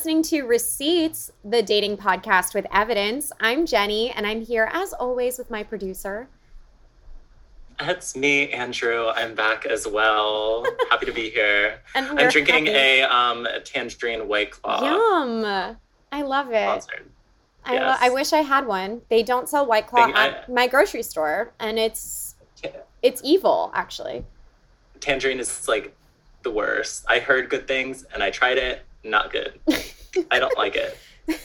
listening to Receipts, the dating podcast with evidence. I'm Jenny, and I'm here as always with my producer. That's me, Andrew. I'm back as well. Happy to be here. I'm drinking happy. a um tangerine white claw. Yum! I love it. Sponsored. I, lo- I wish I had one. They don't sell White Claw Thing- at my grocery store, and it's Ta- it's evil, actually. Tangerine is like the worst. I heard good things and I tried it. Not good. I don't like it.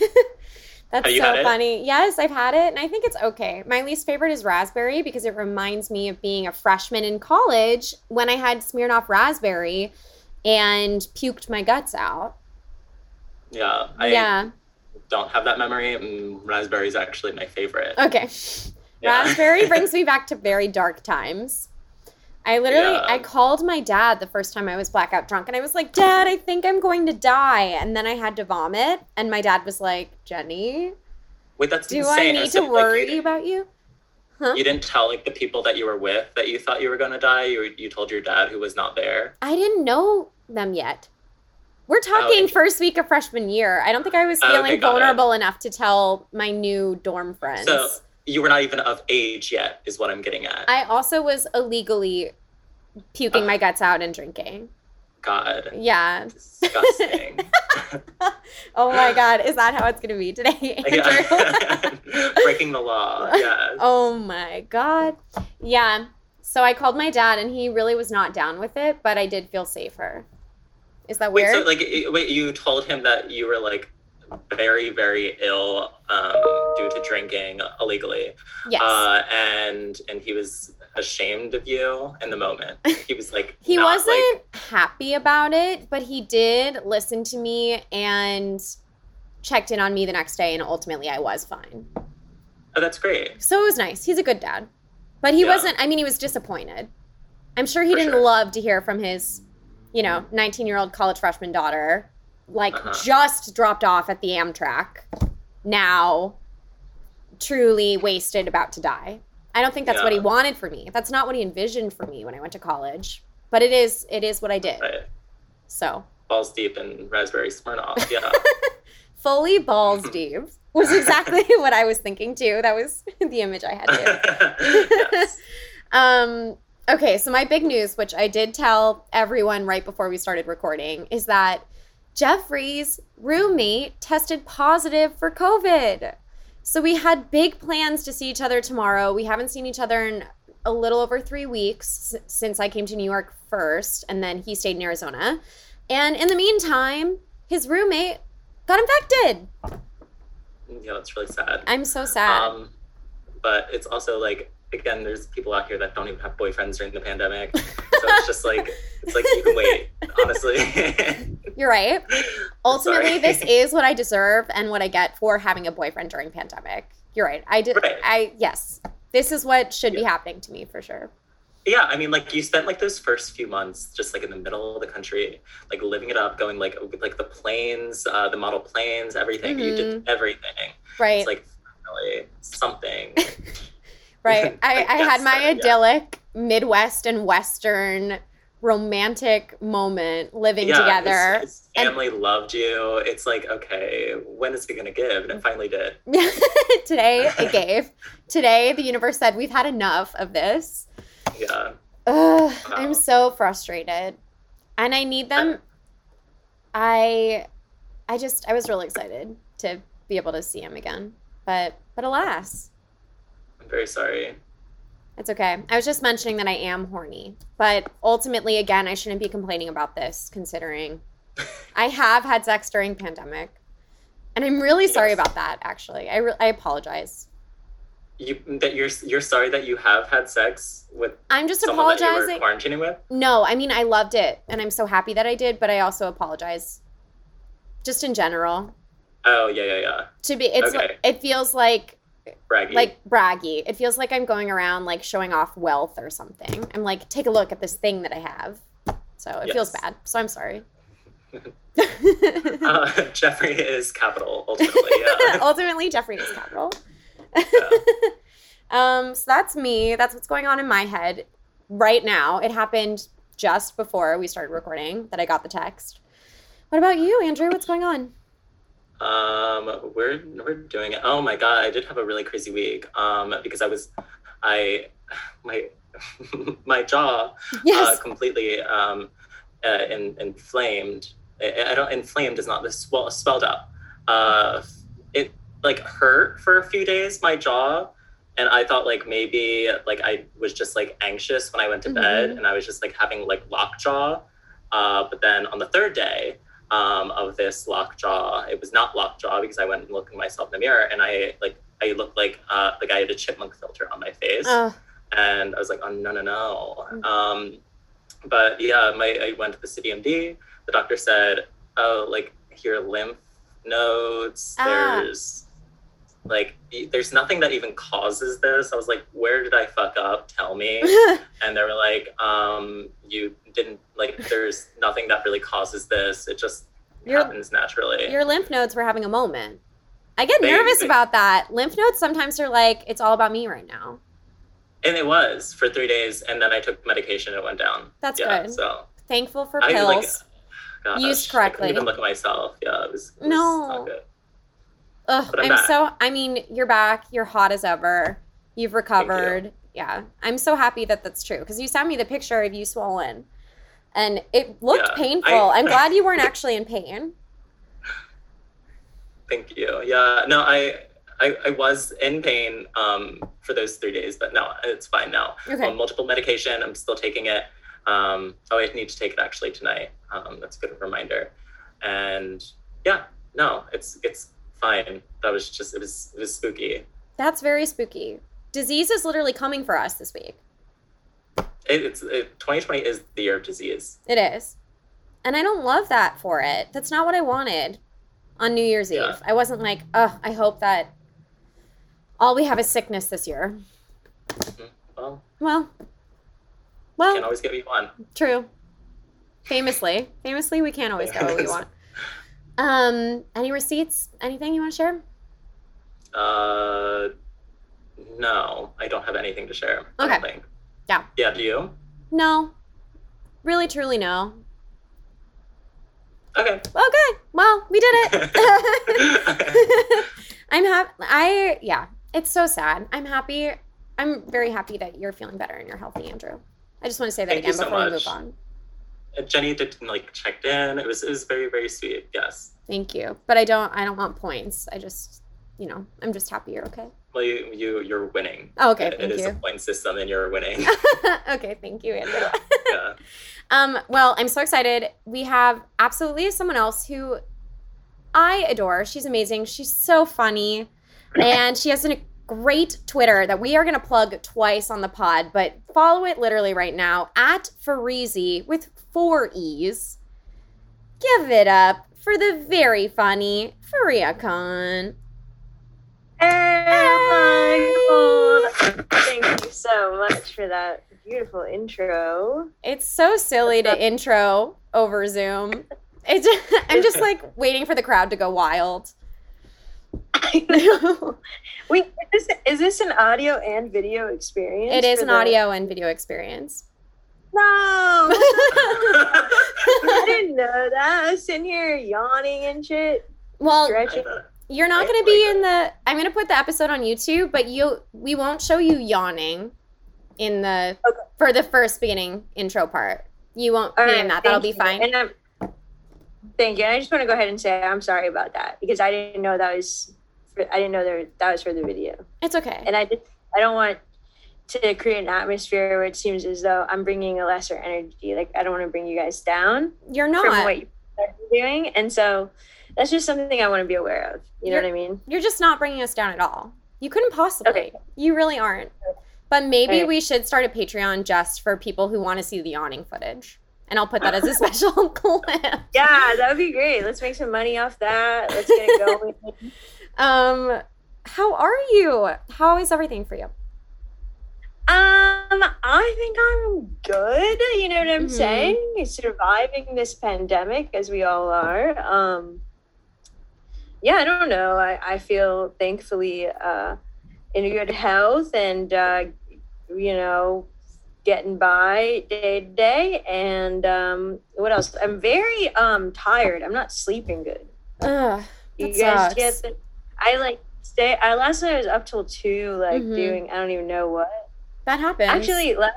That's so had it? funny. Yes, I've had it, and I think it's okay. My least favorite is raspberry because it reminds me of being a freshman in college when I had Smirnoff raspberry and puked my guts out. Yeah. I yeah. don't have that memory. Raspberry is actually my favorite. Okay. Yeah. Raspberry brings me back to very dark times. I literally Yeah. I called my dad the first time I was blackout drunk and I was like, "Dad, I think I'm going to die." And then I had to vomit and my dad was like, "Jenny, Wait, that's do insane. I need to if, like, worry you, about you?" Huh? you didn't tell like the people that you were with that you thought you were gonna die. You you told your dad who was not there. I didn't know them yet. We're talking okay. first week of freshman year. I don't think I was Oh, okay, feeling it. vulnerable enough to tell my new dorm friends. So you were not even of age yet, is what I'm getting at. I also was illegally puking my guts out and drinking. God, Yeah. disgusting. Oh my god, is that how it's gonna be today? Yeah. Breaking the law. Yeah. oh my god. Yeah. So I called my dad and he really was not down with it, but I did feel safer. Is that Wait, weird? so like, wait, you told him that you were like very, very ill um, due to drinking illegally, yes. uh, and and he was ashamed of you in the moment. He was like, he not, wasn't like- happy about it, but he did listen to me and checked in on me the next day and ultimately I was fine. oh, that's great. So it was nice. He's a good dad. But he Yeah. wasn't, I mean, he was disappointed. I'm sure he For didn't sure. love to hear from his, you know, 19 year old college freshman daughter, like Uh-huh. just dropped off at the Amtrak, now truly wasted, about to die. I don't think that's what he wanted for me. That's not what he envisioned for me when I went to college. But it is, it is what I did. Right. So Balls deep in raspberry Smirnoff. Yeah. fully balls deep was exactly what I was thinking too. That was the image I had too. yes. Um, okay, so my big news, which I did tell everyone right before we started recording, is that Jeffrey's roommate tested positive for COVID. So we had big plans to see each other tomorrow. We haven't seen each other in a little over three weeks since I came to New York first, and then he stayed in Arizona. And in the meantime, his roommate got infected. Yeah, that's really sad. I'm so sad. Um, but it's also like again, there's people out here that don't even have boyfriends during the pandemic. so it's just like it's like you can wait, honestly. You're right. Ultimately, this is what I deserve and what I get for having a boyfriend during pandemic. You're right. I did. Right. I yes. This is what should be happening to me for sure. yeah, I mean, like you spent like those first few months just like in the middle of the country, like living it up, going like like the planes, uh, the model planes, everything. You did everything. Right. It's like really something. right. I, I had my yeah. idyllic Midwest and Western romantic moment living yeah, together. His, his family loved you. It's like, okay, when is it gonna give? And it finally did. Today it gave. Today the universe said we've had enough of this. Yeah. Ugh, I'm so frustrated. And I need them. I I just I was really excited to be able to see him again. But but alas, I'm very sorry. It's okay. I was just mentioning that I am horny. But ultimately again, I shouldn't be complaining about this considering I have had sex during pandemic. And I'm really sorry Yes. about that actually. I re- I apologize. You that you're you're sorry that you have had sex with I'm just someone that you apologizing. were quarantining with. No, I mean I loved it and I'm so happy that I did, but I also apologize. Just in general. Oh yeah yeah yeah. To be it's Okay. it feels like Braggy. like braggy. It feels like I'm going around like showing off wealth or something. I'm like, take a look at this thing that I have. So it feels bad. So I'm sorry. uh, Jeffrey is capital ultimately. Yeah. Ultimately, Jeffrey is capital. Yeah. Um, so that's me. That's what's going on in my head right now. It happened just before we started recording that I got the text. What about you, Andrew? What's going on? Um, we're we're doing it. Oh my god, I did have a really crazy week. Um, because I was, I, my, my jaw, Yes. uh, completely um, uh, in, inflamed. I, I don't inflamed is not this well spelled out. Uh, it like hurt for a few days my jaw, and I thought like maybe like I was just like anxious when I went to bed, Mhm. and I was just like having like lockjaw. Uh, but then on the third day um, of this lockjaw, it was not lockjaw because I went and looked at myself in the mirror, and I like I looked like uh, like I had a chipmunk filter on my face Ugh. and I was like, oh no no no. Mm. Um, but yeah, my I went to the CityMD. The doctor said, oh, like your lymph nodes. Ah. There's like there's nothing that even causes this. I was like, where did I fuck up? Tell me. and they were like, um, you didn't like. There's nothing that really causes this. It just Your- happens naturally. Your lymph nodes were having a moment. I get They- nervous they- about that. Lymph nodes sometimes are like, it's all about me right now. and it was for three days, and then I took medication. and It went down. That's yeah, good. So Thankful for I pills. like gosh, Used I correctly. couldn't even look at myself. Yeah, it was, it was No. Ugh, I'm I'm, so. I mean, you're back. You're hot as ever. You've recovered. Yeah, I'm so happy that that's true because you sent me the picture of you swollen, and it looked Yeah, painful. I- I'm glad you weren't actually in pain. Thank you. Yeah, no, I, I, I was in pain um, for those three days, but no, it's fine now. Okay. On multiple medication, I'm still taking it. Um, oh, I need to take it actually tonight. Um, that's a good reminder. And yeah, no, it's it's fine. That was just it was it was spooky. That's very spooky. Disease is literally coming for us this week. It, it's it, 2020 is the year of disease. It is. And I don't love that for it. That's not what I wanted on New Year's Yeah. Eve. I wasn't like, oh, I hope that all we have is sickness this year. Mm-hmm. Well, Well, well. can't well, always get what you want. true. Famously, famously, we can't always get what we want. Um, any receipts? Anything you want to share? Uh, no, I don't have anything to share. I don't Okay. think. Yeah. Yeah. Do you? No. Really, truly, no. Okay. Okay. Well, we did it. I'm happy. I yeah. It's so sad. I'm happy. I'm very happy that you're feeling better and you're healthy, Andrew. I just want to say that Thank again so before we move on. Jenny did like checked in. It was it was very very sweet. Yes. Thank you. But I don't. I don't want points. I just, you know, I'm just happy you're okay. Well, you you you're winning. Oh, okay. It- it is a point system, and you're winning. okay. Thank you, Andrew. yeah. Um, well, I'm so excited. We have absolutely someone else who I adore. She's amazing. She's so funny. And she has a great Twitter that we are going to plug twice on the pod, but follow it literally right now at Farizi with four E's. Give it up for the very funny Faria Khan. Oh my God. Thank you so much for that beautiful intro. It's so silly to intro over Zoom. It's, I'm just like waiting for the crowd to go wild. I know. Wait, is this, is this an audio and video experience? It is an the- audio and video experience. No, I didn't know that. I was sitting here yawning and shit, Well, stretching. you're not going to be in the. I'm going to put the episode on YouTube, but you we won't show you yawning in the Okay. for the first beginning intro part. You won't All be right, in that. That'll thank be you. fine. Thank you. And I just want to go ahead and say I'm sorry about that because I didn't know that was. For, I didn't know there, that was for the video. It's okay. and I just I don't want to create an atmosphere where it seems as though I'm bringing a lesser energy. Like I don't want to bring you guys down You're not from what you are doing, and so that's just something I want to be aware of. You know what I mean? You're just not bringing us down at all. You couldn't possibly. Okay. You really aren't. But maybe Alright. we should start a Patreon just for people who want to see the awning footage. And I'll put that as a special clip. Yeah, that would be great. Let's make some money off that. Let's get it going. Um, how are you? How is everything for you? Um, I think I'm good. You know what I'm Mhm. saying? Surviving this pandemic as we all are. Um, yeah, I don't know. I, I feel thankfully uh, in good health and, uh, you know, getting by day to day. And um, what else? I'm very um, tired. I'm not sleeping good. Ugh, You guys sucks. get the, I like stay. I last night I was up till two, like Mhm. doing I don't even know what. That happens. Actually, last.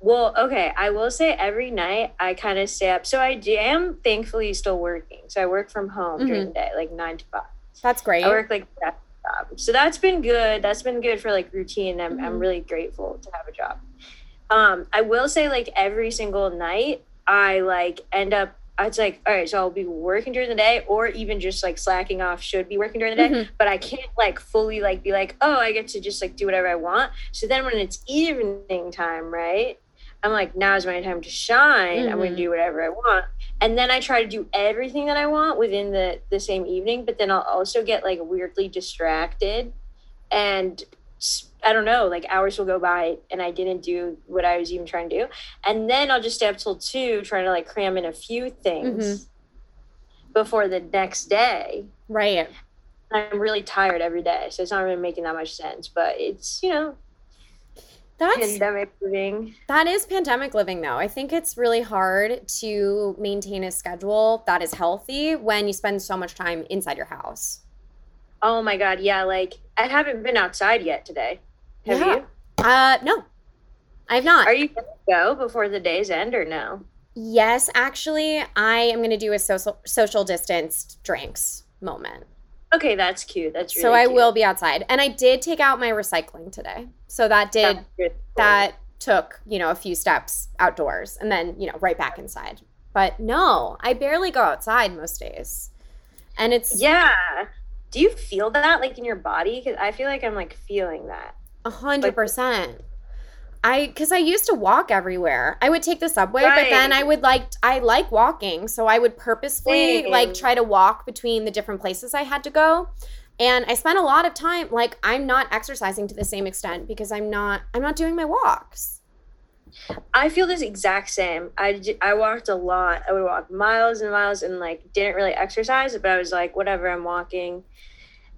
Well, okay. I will say every night I kind of stay up. So I am thankfully still working. So I work from home during the day, like nine to five. that's great. I work like that job. So that's been good. That's been good for like routine. I'm I'm Mhm. really grateful to have a job. Um, I will say like every single night I like end up it's like all right, so I'll be working during the day or even just like slacking off should be working during the day. Mhm. But I can't like fully like be like, oh, I get to just like do whatever I want. So then when it's evening time, right? I'm like, now is my time to shine. I'm Mhm. gonna do whatever I want. And then I try to do everything that I want within the the same evening, but then I'll also get like weirdly distracted and I don't know, like hours will go by and I didn't do what I was even trying to do. And then I'll just stay up till two trying to like cram in a few things mm-hmm. before the next day. right. I'm really tired every day, so it's not really making that much sense. But it's you know That's pandemic living. that is pandemic living though. I think it's really hard to maintain a schedule that is healthy when you spend so much time inside your house. Oh my god, yeah. Like I haven't been outside yet today. Have Yeah. you? Uh no. I've not. Are you gonna go before the days end or no? Yes, actually, I am going to do a social social distanced drinks moment. Okay, that's cute. That's really so I cute. will be outside. And I did take out my recycling today. So that did good. that took, you know, a few steps outdoors and then, you know, right back inside. But no, I barely go outside most days. And it's Yeah. Do you feel that like in your body? Because I feel like I'm like feeling that. a hundred percent. I because I used to walk everywhere. I would take the subway, but then I would like I like walking, so I would purposefully like try to walk between the different places I had to go. And I spent a lot of time like I'm not exercising to the same extent because I'm not I'm not doing my walks. I feel this exact same. I, I walked a lot. I would walk miles and miles and like didn't really exercise, but I was like, whatever, I'm walking.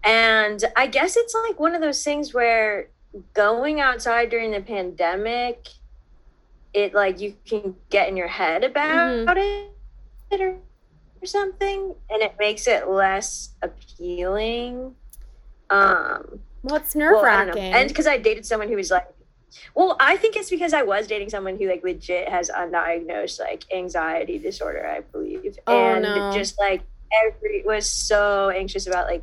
And I guess it's like one of those things where going outside during the pandemic, it like you can get in your head about it or, or something, and it makes it less appealing. Um, Well, it's well, nerve I don't know. wracking. And because I dated someone who was like, well, I think it's because I was dating someone who like legit has undiagnosed like anxiety disorder, I believe, Oh, and no. just like every was so anxious about like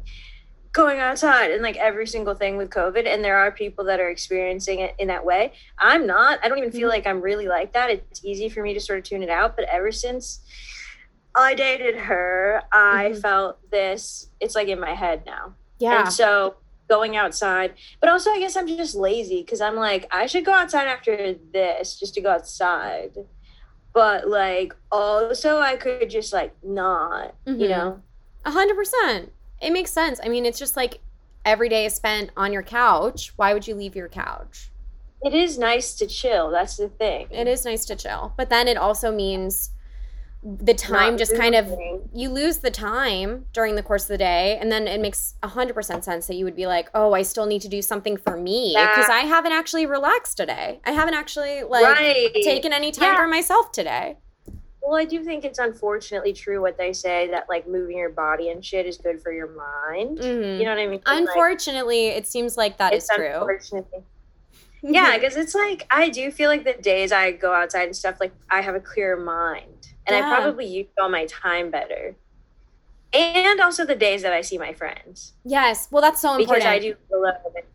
going outside and like every single thing with COVID. And there are people that are experiencing it in that way. I'm not. I don't even feel Mhm. like I'm really like that. It's easy for me to sort of tune it out. But ever since I dated her, I Mhm. felt this. It's like in my head now. yeah. And so going outside, but also I guess I'm just lazy because I'm like, I should go outside after this just to go outside. But like also I could just like not, you Mhm. know? A hundred percent. It makes sense. I mean, it's just like every day is spent on your couch. Why would you leave your couch? It is nice to chill. That's the thing. It is nice to chill, but then it also means the Not time just kind of moving. you lose the time during the course of the day, and then it makes a hundred percent sense that you would be like, "Oh, I still need to do something for me because Yeah. I haven't actually relaxed today. I haven't actually like right. taken any time Yeah. for myself today." Well, I do think it's unfortunately true what they say that like moving your body and shit is good for your mind. Mhm. You know what I mean? Like, Unfortunately, it seems like that is true. unfortunately yeah because it's like i do feel like the days i go outside and stuff like i have a clear mind and Yeah. i probably use all my time better and also the days that i see my friends yes. Well, that's so important. because i do feel like-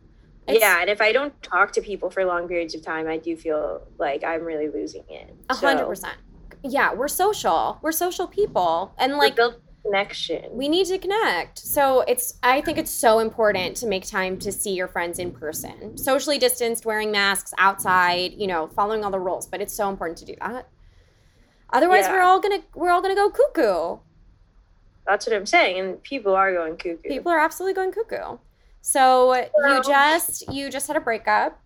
It's- yeah and if i don't talk to people for long periods of time i do feel like i'm really losing it A hundred percent. Yeah, we're social. We're social people, and like build connection we need to connect. So it's I think it's so important to make time to see your friends in person. Socially distanced, wearing masks outside, you know, following all the rules, but it's so important to do that. Otherwise, Yeah. we're all to we're all to go cuckoo. that's what i'm saying and people are going cuckoo People are absolutely going cuckoo. So you just you just had a breakup.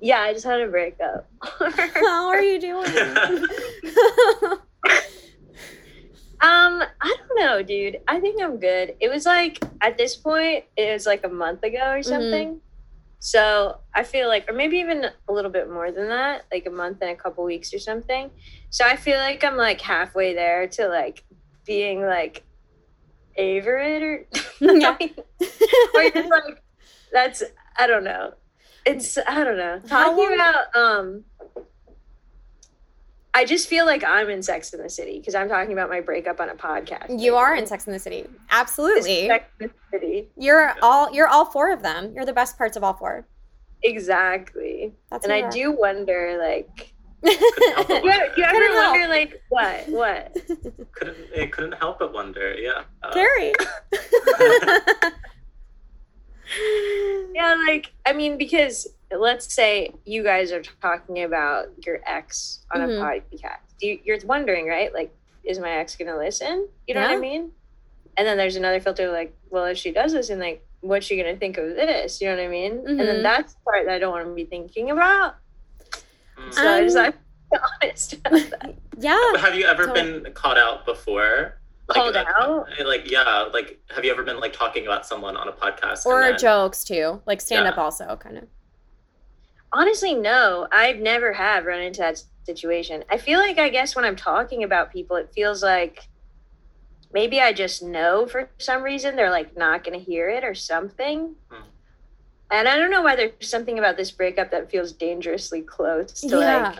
yeah i just had a breakup How are you doing? Um, I don't know, dude. I think I'm good. It was like at this point, it was like a month ago or something. So I feel like, or maybe even a little bit more than that, like a month and a couple weeks or something. So I feel like I'm like halfway there to like being like favorite or Yeah. or you're like that's I don't know. It's I don't know. Talking about um I just feel like I'm in Sex in the City because I'm talking about my breakup on a podcast. You right are now. in Sex in the City. Absolutely. Sex in the City. You're all you're all four of them. You're the best parts of all four. Exactly. That's and I are. do wonder like help you, you ever Couldn't help. wonder like what? What? couldn't it couldn't help but wonder. Yeah. Uh, Carrie. Yeah, like I mean, because let's say you guys are talking about your ex on Mhm. a podcast. You, you're wondering, right? Like, is my ex gonna listen? You know what I mean? And then there's another filter, like, well, if she does listen, like, what's she gonna think of this? You know what I mean? And Mhm. then that's the part that I don't want to be thinking about. Mm. So I just Um, I'm honest yeah. Have you ever So- been caught out before? Called like, out? Like yeah, like have you ever been like talking about someone on a podcast? Or then- jokes too. Like stand up Yeah. also kind of. Honestly, no. I've never have run into that situation. I feel like I guess when I'm talking about people, it feels like maybe I just know for some reason they're like not going to hear it or something. Hmm. And I don't know why there's something about this breakup that feels dangerously close to Yeah. like.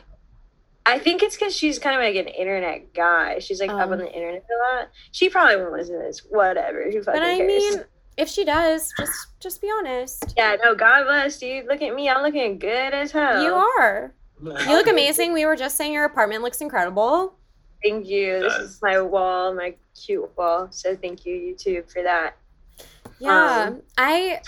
I think it's because she's kind of like an internet guy. She's like up Um. on the internet a lot. She probably won't listen to this. Whatever. Who fucking But I cares? mean, if she does, just just be honest. yeah, no, God bless, you. Look at me. I'm looking good as hell. You are. You look amazing. We were just saying your apartment looks incredible. Thank you. This is my wall, my cute wall. So thank you, YouTube, for that. Yeah. Um, I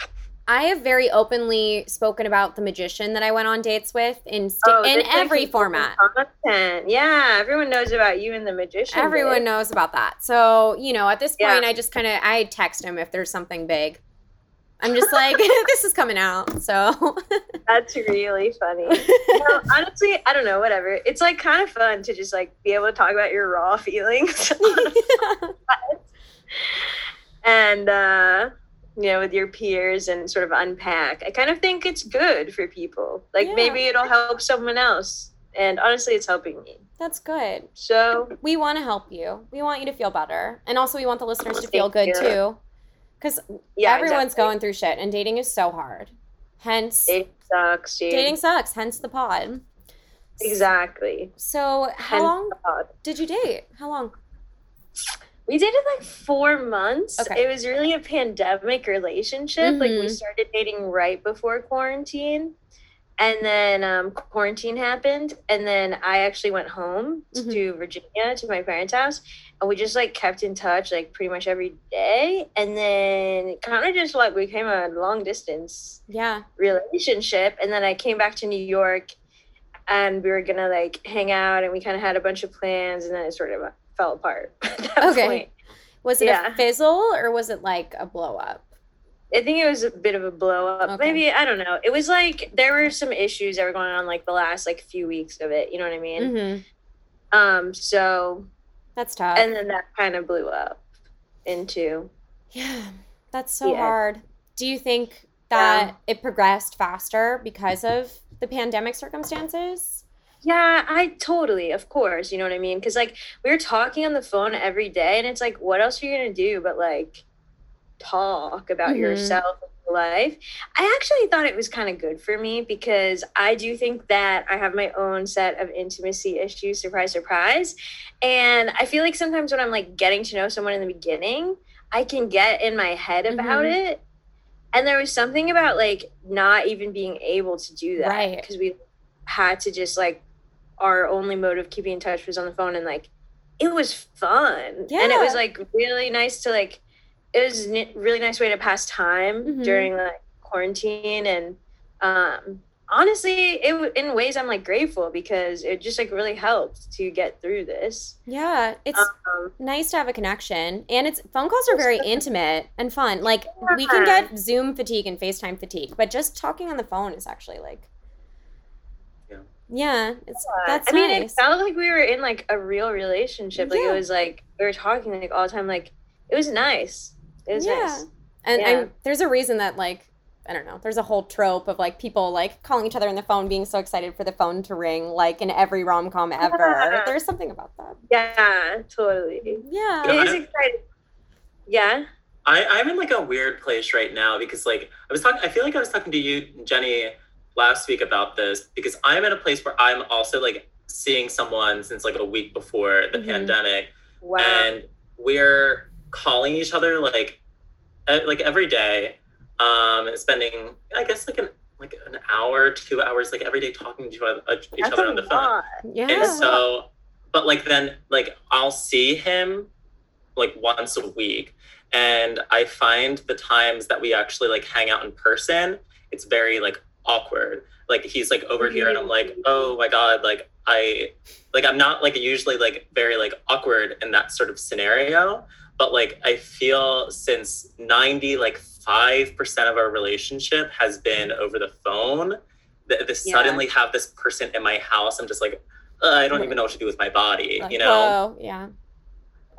I have very openly spoken about the magician that I went on dates with in st- Oh, in every format. Content. Yeah, everyone knows about you and the magician. Everyone babe. knows about that. So, you know, at this Yeah. point, I just kind of I text him if there's something big. I'm just like, this is coming out. So, That's really funny. no, honestly, I don't know. Whatever. It's like kind of fun to just like be able to talk about your raw feelings, and uh, you know, with your peers and sort of unpack. I kind of think it's good for people. Like Yeah. maybe it'll help someone else. And honestly, it's helping me. that's good. So We want to help you. We want you to feel better. And also, we want the listeners to feel good you. too. Because yeah, everyone's exactly. going through shit, and dating is so hard. Hence, It sucks, dating sucks. Hence the pod. Exactly. So, how Hence long did you date? How long? We dated like four months. Okay. It was really a pandemic relationship. Like we Mhm. started dating right before quarantine. And then um, quarantine happened. And then I actually went home Mhm. to Virginia to my parents' house. And we just like kept in touch like pretty much every day. And then kind of just like became a long distance Yeah. relationship and then i came back to new york and we were gonna like hang out and we kind of had a bunch of plans and then it sort of fell apart Okay. point Was it Yeah. a fizzle or was it like a blow up? i think it was a bit of a blow up Okay. maybe i don't know it was like there were some issues that were going on like the last like few weeks of it you know what i mean Mm-hmm. um so That's tough. and then that kind of blew up into yeah, that's so Yeah. hard. Do you think that it progressed faster because of the pandemic circumstances? Yeah, I totally, of course, you know what I mean? Because like we were talking on the phone every day, and it's like, what else are you gonna do but like talk about Mhm. yourself and your life? I actually thought it was kind of good for me because I do think that I have my own set of intimacy issues. Surprise, surprise, and I feel like sometimes when I'm like getting to know someone in the beginning, I can get in my head about Mhm. it. And there was something about like not even being able to do that Right. because we had to just like our only mode of keeping in touch was on the phone and like it was fun yeah. and it was like really nice to like it was a n- really nice way to pass time Mhm. during like quarantine and um honestly it in ways i'm like grateful because it just like really helped to get through this Yeah, it's um, nice to have a connection. And it's phone calls are very intimate and fun. Like we can get Zoom fatigue and FaceTime fatigue, but just talking on the phone is actually like Yeah. Yeah, it's Yeah. that's I mean, nice. it felt like we were in like a real relationship. Like Yeah. it was like we were talking like all the time. Like it was nice. It was yeah. nice. And Yeah. I'm, there's a reason that like I don't know. There's a whole trope of like people like calling each other on the phone, being so excited for the phone to ring, like in every rom com ever. Yeah. There's something about that. Yeah, totally. Yeah. It is I- exciting. Yeah. I, I'm in like a weird place right now because like I was talking I feel like I was talking to you, Jenny, last week about this because I'm in a place where I'm also like seeing someone since like a week before the Mhm. pandemic Wow. and we're calling each other like e- like every day um and spending i guess like an like an hour two hours like every day talking to each other, each other on the phone. Yeah. and so but like then like i'll see him like once a week and i find the times that we actually like hang out in person it's very like awkward like he's like over here and i'm like oh my god like i like i'm not like usually like very like awkward in that sort of scenario but like i feel since 90 like 5% of our relationship has been over the phone th- to Yeah. suddenly have this person in my house i'm just like "Uh, i don't even know what to do with my body Like, you know whoa, yeah.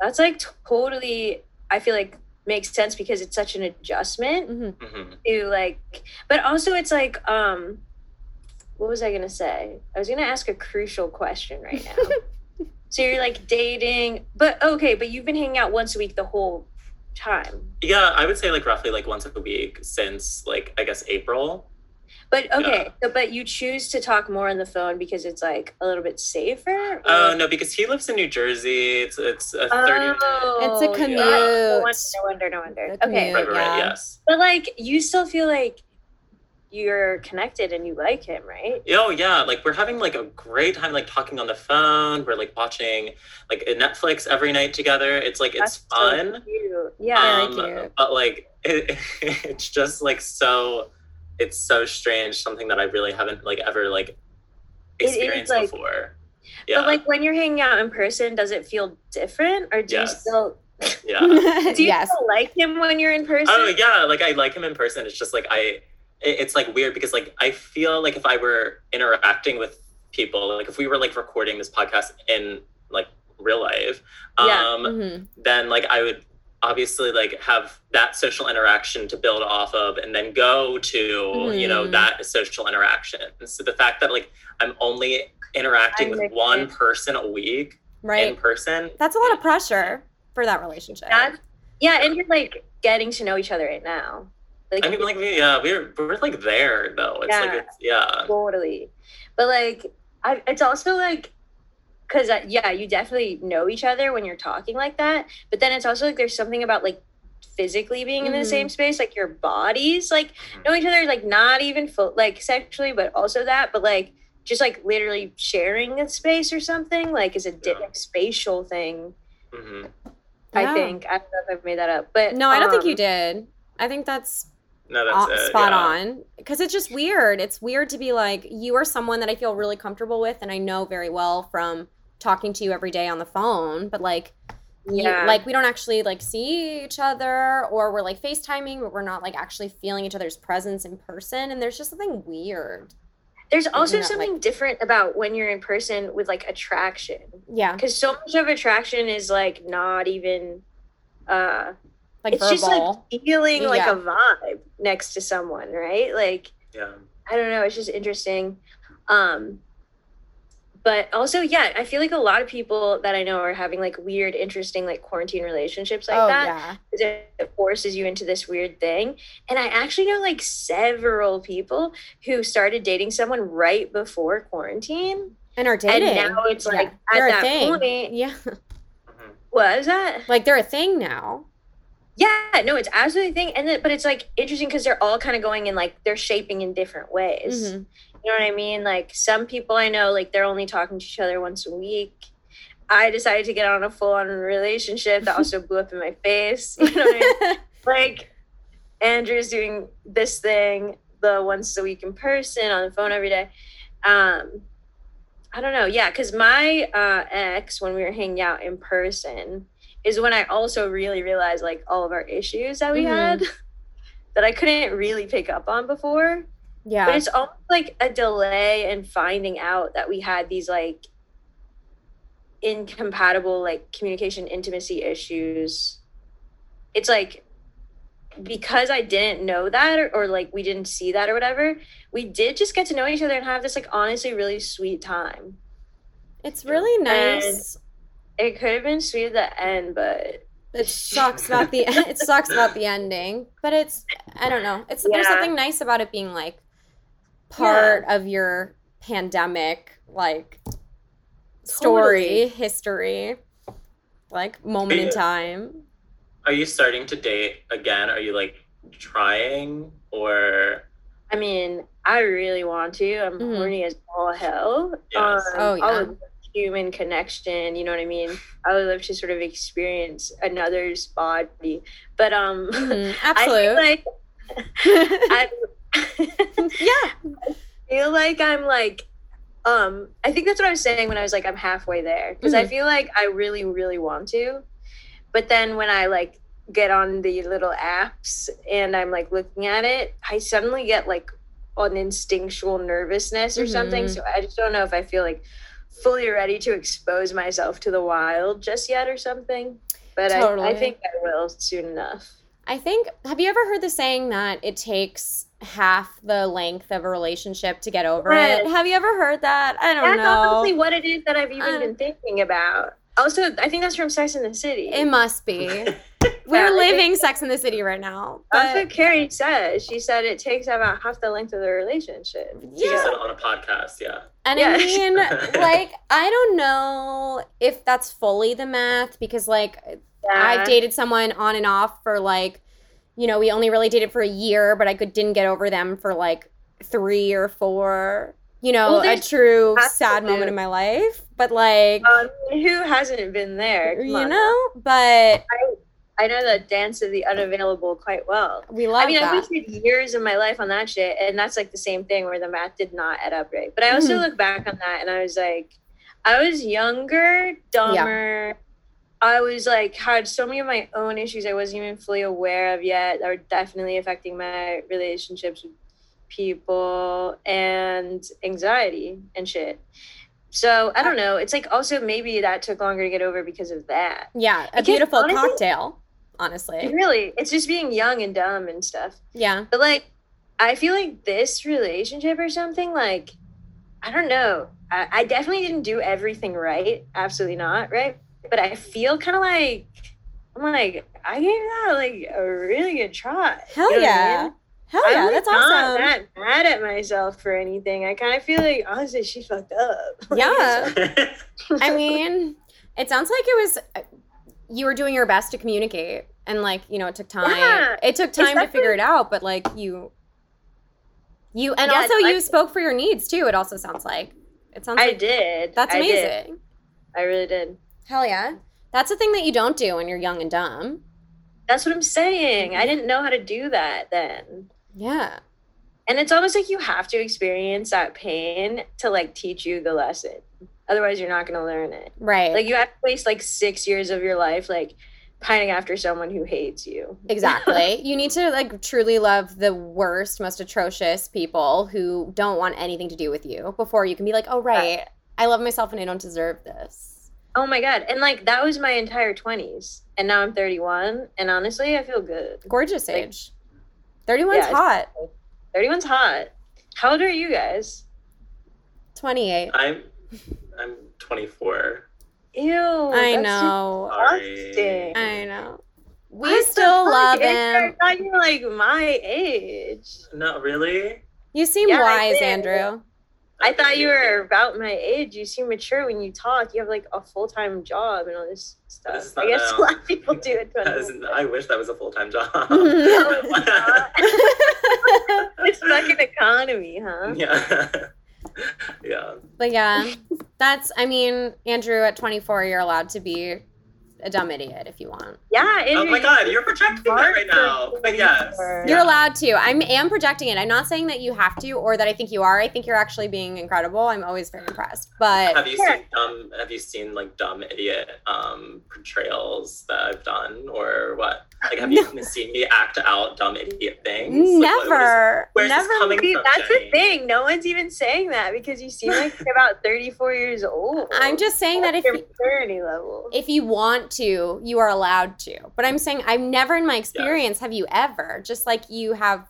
That's like totally, I feel like makes sense because it's such an adjustment hmm hmm to like, but also it's like, um, what was I going to say? I was going to ask a crucial question right now. so you're like dating, but okay, but you've been hanging out once a week the whole time. yeah i would say like roughly like once a week since like i guess april But okay, so, but you choose to talk more on the phone because it's like a little bit safer. oh or- no because he lives in new jersey it's it's a 30 Oh, It's a oh, yeah. commute. No wonder, no wonder, no wonder. The Okay, commute. right, right, right, yes but like you still feel like you're connected and you like him, right? Oh yeah, like we're having like a great time like talking on the phone. We're like watching like Netflix every night together. It's like it's That's so fun. cute. Yeah. Very cute. Um, but like it, it's just like so it's so strange, something that I really haven't like ever like It is, experienced like- before. Yeah. But like when you're hanging out in person, does it feel different, or do you still yeah. do you yes. still like him when you're in person? Oh yeah, like I like him in person. It's just like I, it- it's like weird because like I feel like if I were interacting with people, like if we were like recording this podcast in like real life, Yeah. um, Mhm. then like I would obviously like have that social interaction to build off of and then go to you know Mhm. that social interaction. So the fact that like I'm only interacting I with make one it- person a week right in person, That's a lot of pressure for that relationship. That- yeah, and you're like getting to know each other right now. Like, I mean, like, yeah, we're we're like there though. It's like Yeah. it's yeah. totally but like I, it's also like because uh, yeah you definitely know each other when you're talking like that but then it's also like there's something about like physically being in the same space like your bodies like Mhm. know each other like not even full like sexually but also that but like just like literally sharing a space or something like is a di- Yeah. spatial thing hmm i Yeah. think i don't know if i've made that up but No, I don't think you um, did. I think that's No, uh, that's it. spot yeah. on because it's just weird. It's weird to be like you are someone that I feel really comfortable with and I know very well from talking to you every day on the phone, but like you- yeah like we don't actually like see each other or we're like FaceTiming, but we're not like actually feeling each other's presence in person and there's just something weird. there's also not, like- something different about when you're in person with like attraction Yeah. because so much of attraction is like not even uh Like it's just like verbal. feeling like Yeah. a vibe next to someone right like Yeah. i don't know it's just interesting um but also yeah i feel like a lot of people that i know are having like weird interesting like quarantine relationships like oh that yeah. 'cause it forces you into this weird thing and i actually know like several people who started dating someone right before quarantine And are dating. and now it's like Yeah. They're at a that thing. point Yeah. Mhm. what is that Like they're a thing now. Yeah, no, it's absolutely a thing, and then, but it's like interesting because they're all kind of going in like they're shaping in different ways. Mhm. You know what I mean? Like some people I know, like they're only talking to each other once a week. I decided to get on a full on relationship that also blew up in my face. You know what I mean? Like Andrew's doing this thing the once a week in person on the phone every day. Um, I don't know. Yeah, because my uh, ex, when we were hanging out in person, is when I also really realized like all of our issues that we Mhm. had that I couldn't really pick up on before. yeah. But it's almost like a delay in finding out that we had these like incompatible like communication intimacy issues. It's like because I didn't know that or, or like we didn't see that or whatever, we did just get to know each other and have this like honestly really sweet time. It's really nice. It could have been sweet at the end, but it sucks about the it sucks about the ending, but it's I don't know. It's there's something nice about it being like part of your pandemic like story, Totally. history, like moment in time. Are you starting to date again? Are you like trying or I mean, I really want to. I'm Mhm. horny as all hell. Yes. Oh, I yeah. Human connection. You know what I mean? I would love to sort of experience another's body, but um, Mhm, I feel Absolute. like I yeah. feel like I'm like, um, I think that's what I was saying when I was like, I'm halfway there because I Mhm. feel like I really, really want to, but then when I like get on the little apps and I'm like looking at it, I suddenly get like an instinctual nervousness or something. Mhm. So I just don't know if I feel like fully ready to expose myself to the wild just yet or something. But I, I think I will soon enough. I think have you ever heard the saying that it takes half the length of a relationship to get over Right. it? Have you ever heard that? I don't That's know. That's honestly what it is that I've even Uh, been thinking about. Also, I think that's from Sex in the City. It must be. We're living Sex in the City right now. That's what Carrie says. She said it takes about half the length of the relationship. she Yeah. said it on a podcast? Yeah. And Yeah. I mean, like, I don't know if that's fully the math because, like, I've dated someone on and off for like, you know, we only really dated for a year, but I could didn't get over them for like three or four. You know, Well, a true sad moment in my life. But like, Um, who hasn't been there? Come you on. know, but I know the dance of the unavailable quite well. we love it. I mean, I that. wasted years of my life on that shit, and that's like the same thing where the math did not add up right. But I also Mhm. look back on that, and I was like, I was younger, dumber. I was like had so many of my own issues I wasn't even fully aware of yet that were definitely affecting my relationships with people and anxiety and shit. So I don't know. It's like also maybe that took longer to get over because of that. yeah, a Because beautiful honestly- cocktail, honestly. Really, it's just being young and dumb and stuff. Yeah. But like, I feel like this relationship or something, like, I don't know. I, I definitely didn't do everything right. Absolutely not. Right. But I feel kind of like, I'm like, I gave that like a really good try. Hell You know what I yeah. mean? Hell I'm yeah, like, that's not awesome. that mad at myself for anything. I kind of feel like, honestly, she fucked up. Yeah. I mean, it sounds like it was you were doing your best to communicate and like, you know, it took time. Yeah, it took time to figure it out, but like you you and Yeah, also I- you spoke for your needs too, it also sounds like. It sounds like I like did. that's I did. amazing. I really did. Hell yeah. That's a thing that you don't do when you're young and dumb. That's what I'm saying. I mm-hmm. didn't know how to do that then. Yeah. And it's almost like you have to experience that pain to like teach you the lesson. Otherwise, you're not going to learn it. Right. Like you have to waste like six years of your life like pining after someone who hates you. Exactly. you need to like truly love the worst, most atrocious people who don't want anything to do with you before you can be like, "Oh right, I love myself and I don't deserve this." Oh my god! And like that was my entire twenties, and now I'm 31, and honestly, I feel good. Gorgeous Like- age. 31's Yeah, hot. 31's hot. How old are you guys? 28. I'm I'm 24. Ew. I know. Sorry. disgusting. I know. We What the still fuck? love Andrew, him. I thought you were like my age. Not really. You seem Yeah, wise, did. Andrew. I thought you were about my age. You seem mature when you talk. You have like a full time job and all this stuff. This is I not- guess a lot of people do it. That is- I wish that was a full time job. No, it's not. it's fucking economy, huh? yeah. yeah. but yeah, that's, I mean, Andrew, at 24, you're allowed to be a dumb idiot if you want. Yeah. Oh my god, you're projecting that right now. But yes. You're You're Yeah. allowed to. I am projecting it. I'm not saying that you have to or that I think you are. I think you're actually being incredible. I'm always very impressed. But Have you Sure. seen dumb have you seen like dumb idiot um portrayals that I've done or what? Like have you seen me act out dumb idiot things? Like, what- what is- never, where's this never. coming See, from, that's the thing. No one's even saying that because you seem like you're about 34 years old. I'm just saying that if your you, maturity level. if you want to, you are allowed to. But I'm saying I've never in my experience have you ever. Just like you have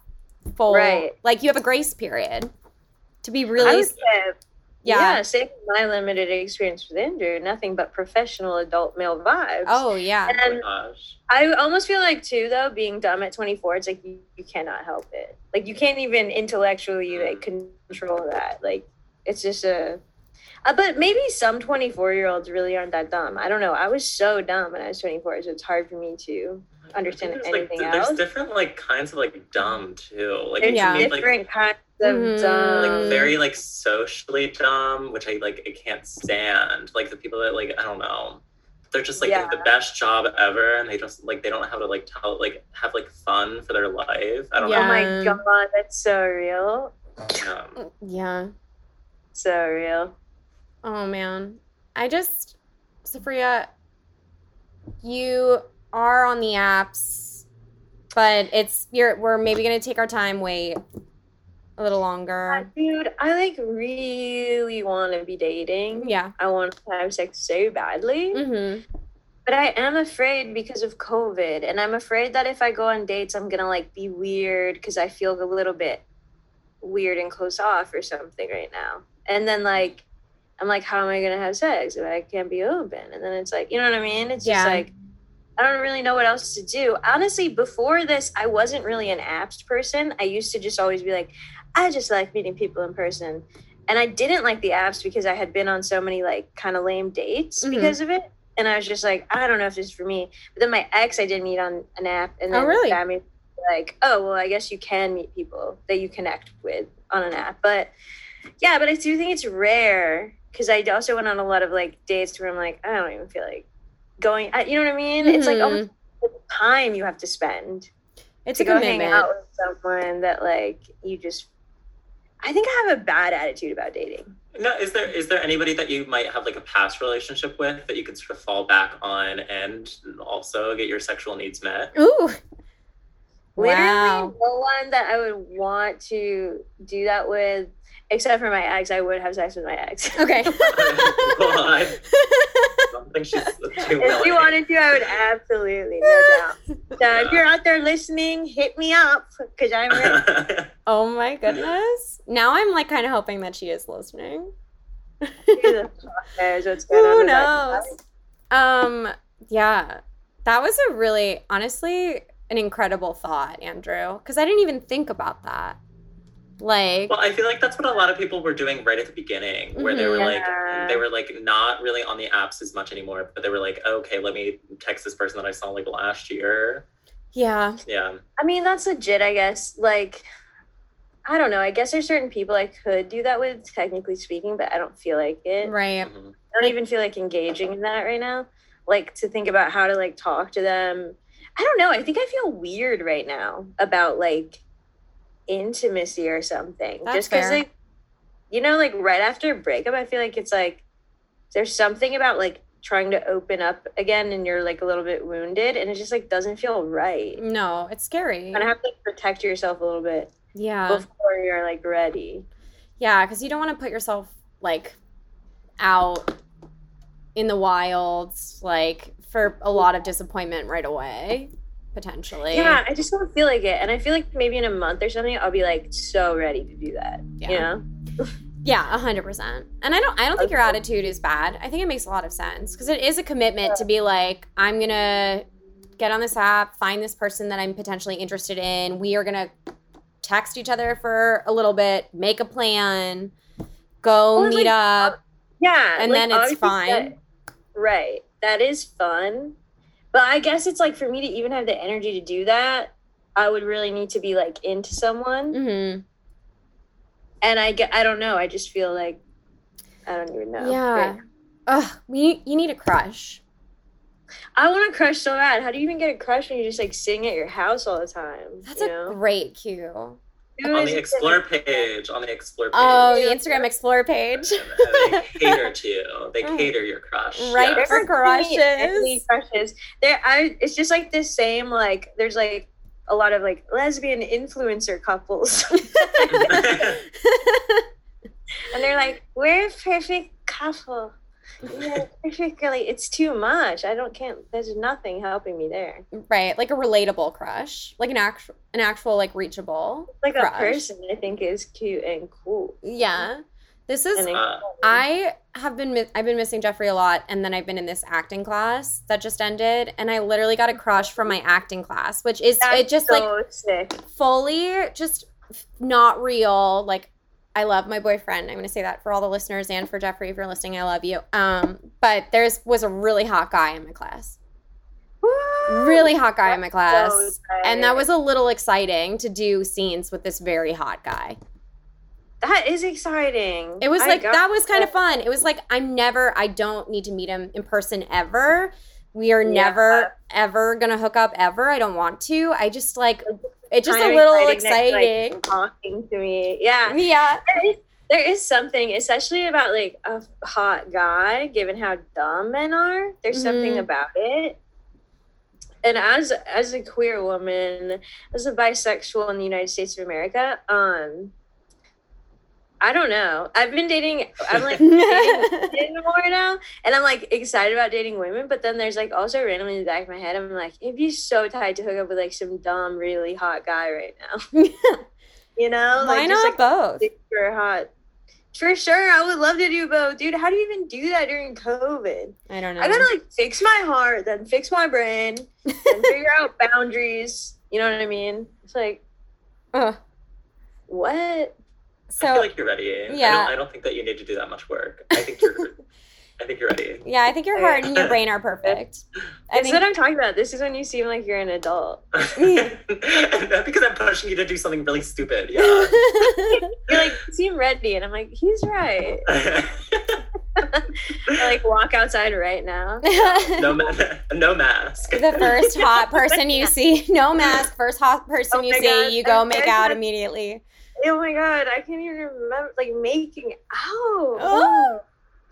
full Right. like you have a grace period to be I really would say Yeah. same with my limited experience with Andrew. Nothing but professional adult male vibes. Oh yeah. And- oh gosh. I almost feel like too though, being dumb at 24, it's like you, you cannot help it. Like you can't even intellectually like control that. Like it's just a. Uh, but maybe some 24 year olds really aren't that dumb. I don't know. I was so dumb when I was 24, so it's hard for me to understand There's, anything like, else. There's different like kinds of like dumb too. Like There's to Yeah. me, like, different kinds of Mhm. dumb. like very like socially dumb, which I like I can't stand. Like the people that like I don't know. They're just like Yeah. the best job ever and they just like they don't know how to like tell like have like fun for their life. I don't know. Oh my god, that's so real. know. Yeah. yeah. So real. Oh man. I just Safria, you are on the apps, but it's you're we're maybe gonna take our time, wait a little longer. Dude, I like really want to be dating. Yeah. I want to have sex so badly. Mm-hmm. But I am afraid because of COVID. And I'm afraid that if I go on dates, I'm to like be weird because I feel a little bit weird and close off or something right now. And then like, I'm like, how am I going to have sex if I can't be open? And then it's like, you know what I mean? It's Yeah. just like, I don't really know what else to do. Honestly, before this, I wasn't really an apps person. I used to just always be like, I just like meeting people in person. And I didn't like the apps because I had been on so many like kind of lame dates Mhm. because of it. And I was just like, I don't know if this is for me. But then my ex, I did meet on an app, and Oh, then really? that made me like, oh well, I guess you can meet people that you connect with on an app. But yeah, but I do think it's rare because I also went on a lot of like dates where I'm like, I don't even feel like going. I, you know what I mean? It's like Mhm. almost the time you have to spend It's to a go hang out with someone that like you just. I think I have a bad attitude about dating. No, is there is there anybody that you might have like a past relationship with that you could sort of fall back on and also get your sexual needs met? Ooh. Literally, Wow. no one that I would want to do that with, except for my ex. I would have sex with my ex. Okay. Well, I don't think she's too if willing. you wanted to, I would absolutely, no doubt. So if you're out there listening, hit me up because I'm ready oh my goodness. Now I'm like kind of hoping that she is listening. to the knows what's going on. Who knows? Um, yeah. That was a really honestly an incredible thought, Andrew, because I didn't even think about that. Like, Well, I feel like that's what a lot of people were doing right at the beginning, where they were Mhm. like, they were like not really on the apps as much anymore, but they were like, okay, let me text this person that I saw like last year. yeah. Yeah. I mean, that's legit, I guess. Like, I don't know. I guess there's certain people I could do that with, technically speaking, but I don't feel like it. Right. Mhm. I don't even feel like engaging in that right now. Like to think about how to like talk to them. I don't know. I think I feel weird right now about like intimacy or something. That's Just because like you know, like right after a breakup, I feel like it's like there's something about like trying to open up again and you're like a little bit wounded and it just like doesn't feel right. No, it's scary. And I have to like, protect yourself a little bit Yeah. before you're like ready. Yeah, because you don't want to put yourself like out in the wilds, like for a lot of disappointment right away, potentially. Yeah, I just don't feel like it. And I feel like maybe in a month or something, I'll be like so ready to do that. Yeah. You know? Yeah, a hundred percent. And I don't I don't think your attitude is bad. I think it makes a lot of sense. Because it is a commitment to be like, I'm gonna get on this app, find this person that I'm potentially interested in. We are gonna text each other for a little bit, make a plan, go Well, meet like, up. Yeah. And like, then it's fine. that- right. That is fun. But I guess it's like for me to even have the energy to do that, I would really need to be like into someone. Mm-hmm. And I get, I don't know. I just feel like, I don't even know. Yeah. Right. Ugh, we you need a crush. I want a crush so bad. How do you even get a crush when you're just like sitting at your house all the time? That's a know? great cue. Who On the explore page, on the explore page. Oh, the Instagram explore page. They cater to. You. They Mm. cater your crush. Right. yes. For There aren't crushes. crushes. There, I. It's just like the same. Like there's like a lot of like lesbian influencer couples, and they're like, "We're a perfect couple. Yeah, perfectly. It's too much. I don't can't. There's nothing helping me there. right, like a relatable crush, like an actual, an actual like reachable, Like crush. a person, I think is cute and cool. Yeah, This is Uh, I have been I've been missing Jeffrey a lot, and then I've been in this acting class that just ended, and I literally got a crush from my acting class, which is it just like sick. fully just not real. Like I love my boyfriend. I'm gonna say that for all the listeners and for Jeffrey if you're listening. I love you. Um, but there's was a really hot guy in my class, Woo! really hot guy in my class, So and that was a little exciting to do scenes with this very hot guy. that is exciting. It was I like that was kind of fun. It was like I'm never I don't need to meet him in person ever. We are Yeah. never ever gonna hook up ever. I don't want to. I just like it's just Kind a little exciting next like, talking to me. Yeah. Yeah. There is, there is something, especially about like a hot guy, given how dumb men are. There's something Mhm. about it. And as as a queer woman, as a bisexual in the United States of America, um, I don't know. I've been dating. I'm like dating more now, and I'm like excited about dating women. But then there's like also randomly in the back of my head, I'm like, it'd be so tight to hook up with like some dumb, really hot guy right now. You know, Why like not just like both? super hot. For sure, I would love to do both, dude. How do you even do that during COVID? I don't know. I gotta like fix my heart, then fix my brain, and figure out boundaries. You know what I mean? It's like Ugh. what? I feel like you're ready. I Yeah. don't, I don't think that you need to do that much work. I think you're. I think you're ready. yeah, I think your heart and your brain are perfect. I That's think what I'm talking about. This is when you seem like you're an adult. because I'm pushing you to do something really stupid. Yeah. You're like, you seem ready, and I'm like, he's right. I like walk outside right now. no, ma- no mask. the first hot person you see, no mask, first hot person Oh you my see, God, you go make out immediately. Oh my god, I can't even remember like making out. Oh.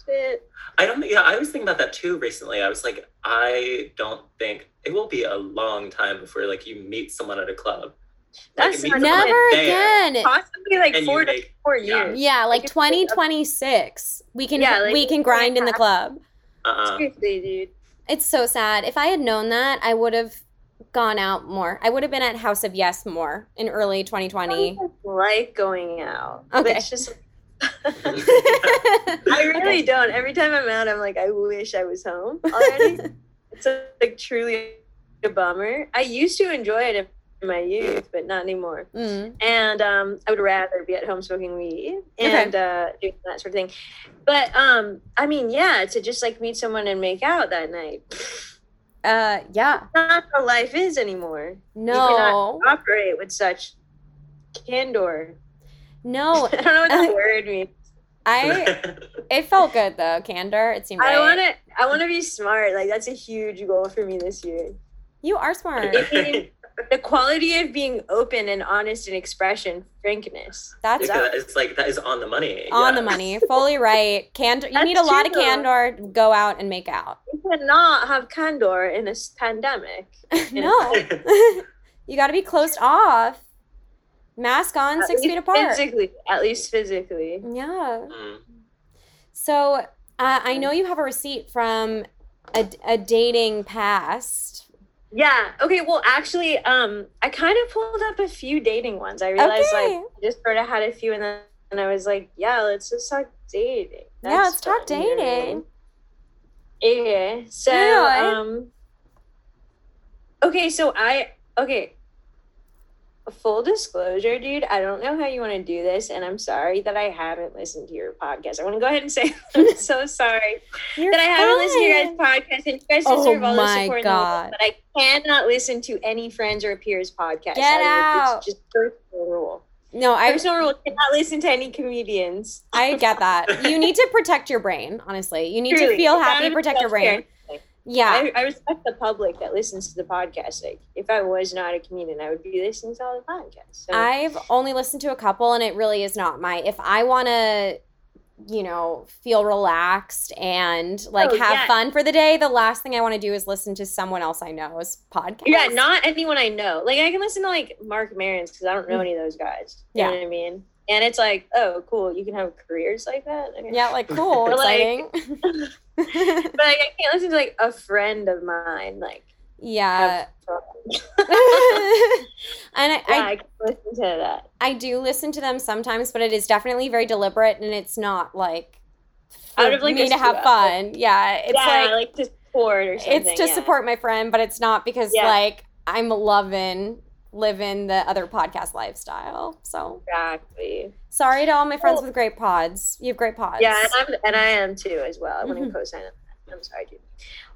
shit. I don't. think- Yeah, I was thinking about that too recently. I was like, I don't think it will be a long time before like you meet someone at a club. That's meet not someone Never there, again. Possibly like And four to make- four years. Yeah, like Like, 2026. We can Yeah, like, we can grind in the club. Uh-uh. Seriously, dude. It's so sad. If I had known that, I would have gone out more. I would have been at House of Yes more in early 2020. I like going out. Okay. It's just I really don't. Every time I'm out, I'm like, I wish I was home already. it's like truly a bummer. I used to enjoy it in my youth, but not anymore. Mm. and um, I would rather be at home smoking weed Okay. and uh, doing that sort of thing. But um, I mean, yeah, to just like meet someone and make out that night, Uh, yeah. not how life is anymore. No. Operate with such candor. No. I don't know what that word means. I it felt good though, candor. It seemed I right. want to. I want to be smart. Like that's a huge goal for me this year. You are smart. The quality of being open and honest in expression, frankness. That's Yeah, it's like that is on the money. on yeah. the money. Fully right. Candor. You need a lot of candor go out and make out. You cannot have candor in this pandemic. no. you got to be closed off. Mask on, At six feet apart. Physically, at least physically. Yeah. Mm. So uh, I know you have a receipt from a, a dating past. Yeah. Okay. Well, actually, um, I kind of pulled up a few dating ones. I realized Okay. like I just sort of had a few, and then and I was like, yeah, let's just talk dating. yeah, let's That's talk fun, you know? dating. Okay. So, Yeah. um, okay. So I okay. Full disclosure, dude. I don't know how you want to do this, and I'm sorry that I haven't listened to your podcast. I want to go ahead and say I'm so sorry You're that I haven't listened to your guys' podcast, and you guys Oh deserve all the support in the world. But I cannot listen to any friends or peers podcast. Get I- out. It's just personal rule. No, I Personal rule. Cannot listen to any comedians. I get that. You need to protect your brain, honestly. You need to feel happy, protect your brain. self-care. Yeah. I, I respect the public that listens to the podcast. Like, if I was not a comedian, I would be listening to all the podcasts. So, I've only listened to a couple and it really is not my if I want to you know, feel relaxed and like Oh, have yeah. fun for the day, the last thing I want to do is listen to someone else I know's podcast. yeah, not anyone I know. Like, I can listen to like Marc Maron's because I don't know any of those guys. You Mm. Yeah. know what I mean? And it's like, oh, cool. You can have careers like that. Yeah, like cool, But, like- exciting. but like, I can't listen to like a friend of mine. Like, Yeah. and I, yeah, I I can listen to that. I do listen to them sometimes, but it is definitely very deliberate and it's not like for Out of, like, me to have fun. Yeah. It's yeah, like, like, to support or something. it's to yeah. support my friend, but it's not because like I'm loving living the other podcast lifestyle. So Exactly. sorry to all my friends Well- with great pods. You have great pods. Yeah, and I'm and I am too as well. I wouldn't Mhm. co-sign it. I'm sorry, dude.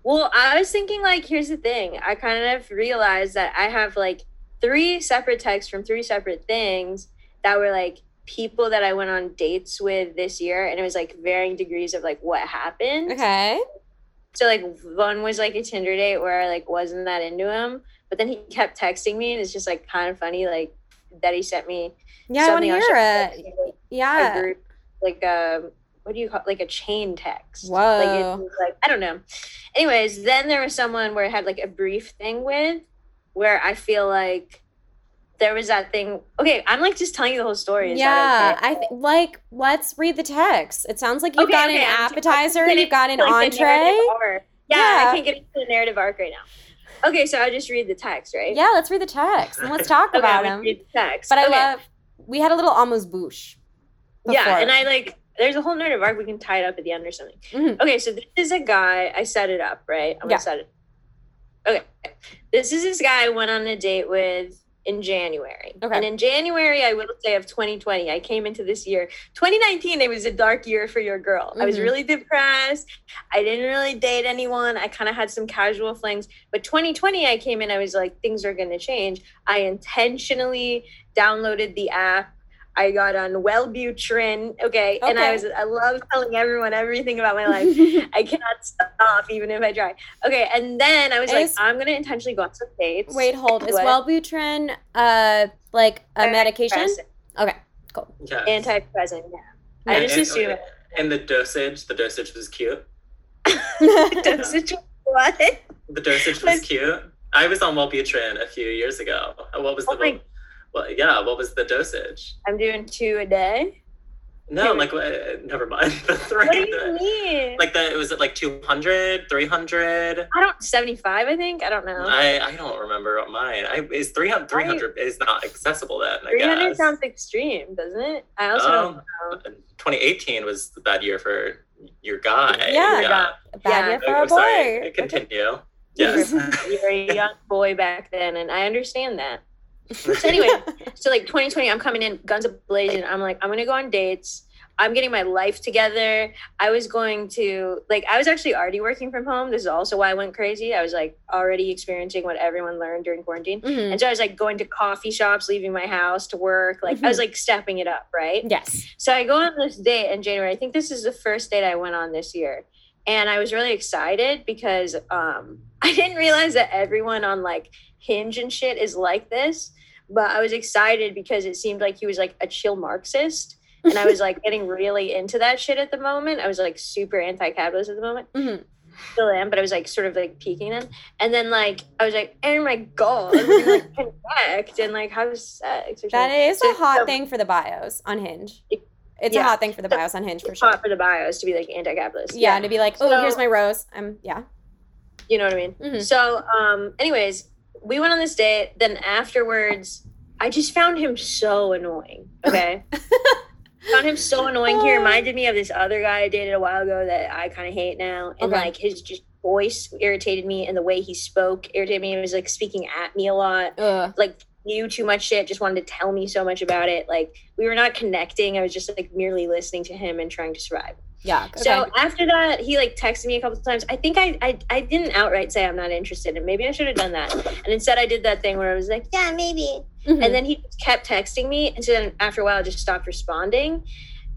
Well, I was thinking like, here's the thing. I kind of realized that I have like three separate texts from three separate things that were like people that I went on dates with this year, and it was like varying degrees of like what happened. Okay. So like one was like a Tinder date where I like wasn't that into him, but then he kept texting me, and it's just like kind of funny, like that he sent me Yeah, I want to hear it. like, a Yeah. group, like a what do you call like a chain text? Like Whoa. it was like I don't know. Anyways, then there was someone where I had like a brief thing with, where I feel like there was that thing. Okay, I'm like just telling you the whole story. Is yeah, okay? I th- like. Let's read the text. It sounds like you've Okay, got okay, an I'm- appetizer. gonna You've got an Like entree. Yeah, Yeah. I can't get into the narrative arc right now. Okay, so I'll just read the text, right? Yeah, let's read the text and let's talk about him. read the text. But I love. We had a little almost boosh. Yeah, and I like there's a whole narrative arc we can tie it up at the end or something. Mhm. Okay, so this is a guy. I set it up, right? I'm Yeah. gonna set it. Okay, this is this guy I went on a date with in January. Okay. And in January, I will say of 2020, I came into this year. 2019, it was a dark year for your girl. I was Mhm. really depressed. I didn't really date anyone. I kind of had some casual flings. But 2020, I came in. I was like, things are gonna change. I intentionally downloaded the app. I got on Wellbutrin, okay, and I was I love telling everyone everything about my life. I cannot stop even if I try. Okay, and then I was like, I'm gonna intentionally go on some dates. Wait, hold. Is What? Wellbutrin uh like a medication? Antidepressant. Okay. Yes. Antidepressant, yeah. I And- just and- assume And the dosage, the dosage was cute. dosage. What? The dosage was cute. I was on Wellbutrin a few years ago. What was the Oh my- well, yeah, what was the dosage? I'm doing two a day. No, Dude. like uh, never mind. The three, What do you the- mean? like the it was it like 200, 300? I don't 75. I think I don't know. I I don't remember mine. I is 300 300 is not accessible then, I 300 guess. sounds extreme, doesn't it? I also don't Um, 2018 was the bad year for your guy. Yeah. Yeah. A Bad Yeah. year for Oh, a sorry. Continue. You Yes. you were a young boy back then, and I understand that. So anyway, so like 2020, I'm coming in guns blazing. I'm like, I'm gonna go on dates. I'm getting my life together. I was going to like, I was actually already working from home. This is also why I went crazy. I was like already experiencing what everyone learned during quarantine, Mhm. and so I was like going to coffee shops, leaving my house to work. Like I was like stepping it up, right? Yes. So I go on this date in January. I think this is the first date I went on this year. And I was really excited because um, I didn't realize that everyone on like Hinge and shit is like this. But I was excited because it seemed like he was like a chill Marxist. And I was like getting really into that shit at the moment. I was like super anti capitalist at the moment. Mhm. Still am, but I was like sort of like peeking in. And then like I was like, oh my God, we like connect and like have sex or That is So- a hot so- thing for the bios on Hinge. It- It's a hot thing for the bios on Hinge for sure. hot for the bios to be like anti-capitalist. Yeah, to be like, oh, So- here's my rose. I'm yeah. you know what I mean. Mhm. So, um, anyways, we went on this date. Then afterwards, I just found him so annoying. Okay, found him so annoying. He Oh. reminded me of this other guy I dated a while ago that I kind of hate now, and Okay. like his just voice irritated me, and the way he spoke irritated me. He was like speaking at me a lot Ugh. like knew too much shit, just wanted to tell me so much about it. Like we were not connecting. I was just like merely listening to him and trying to survive. Yeah. Okay. So after that, he like texted me a couple of times. I think I, I I didn't outright say I'm not interested, and maybe I should have done that. And instead, I did that thing where I was like, yeah, maybe. Mhm. And then he kept texting me, and so then after a while, I just stopped responding.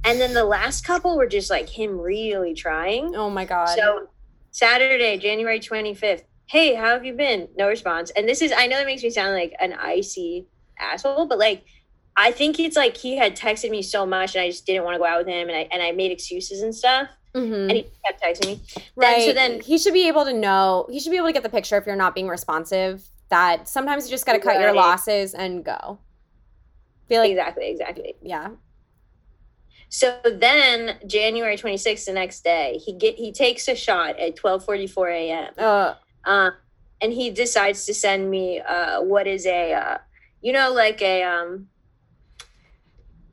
And then the last couple were just like him really trying. oh my god. So Saturday, January 25th. Hey, how have you been? No response. And this is I know that makes me sound like an icy asshole, but like I think it's like he had texted me so much and I just didn't want to go out with him and I and I made excuses and stuff. Mhm. And he kept texting me. right. Then, so then he should be able to know. He should be able to get the picture if you're not being responsive. That sometimes you just got to cut your losses and go. Feel like, exactly, exactly. yeah. So then January 26th, the next day, he get he takes a shot at 12:44 a.m. Uh, Um, and he decides to send me uh, what is a, uh, you know, like a um,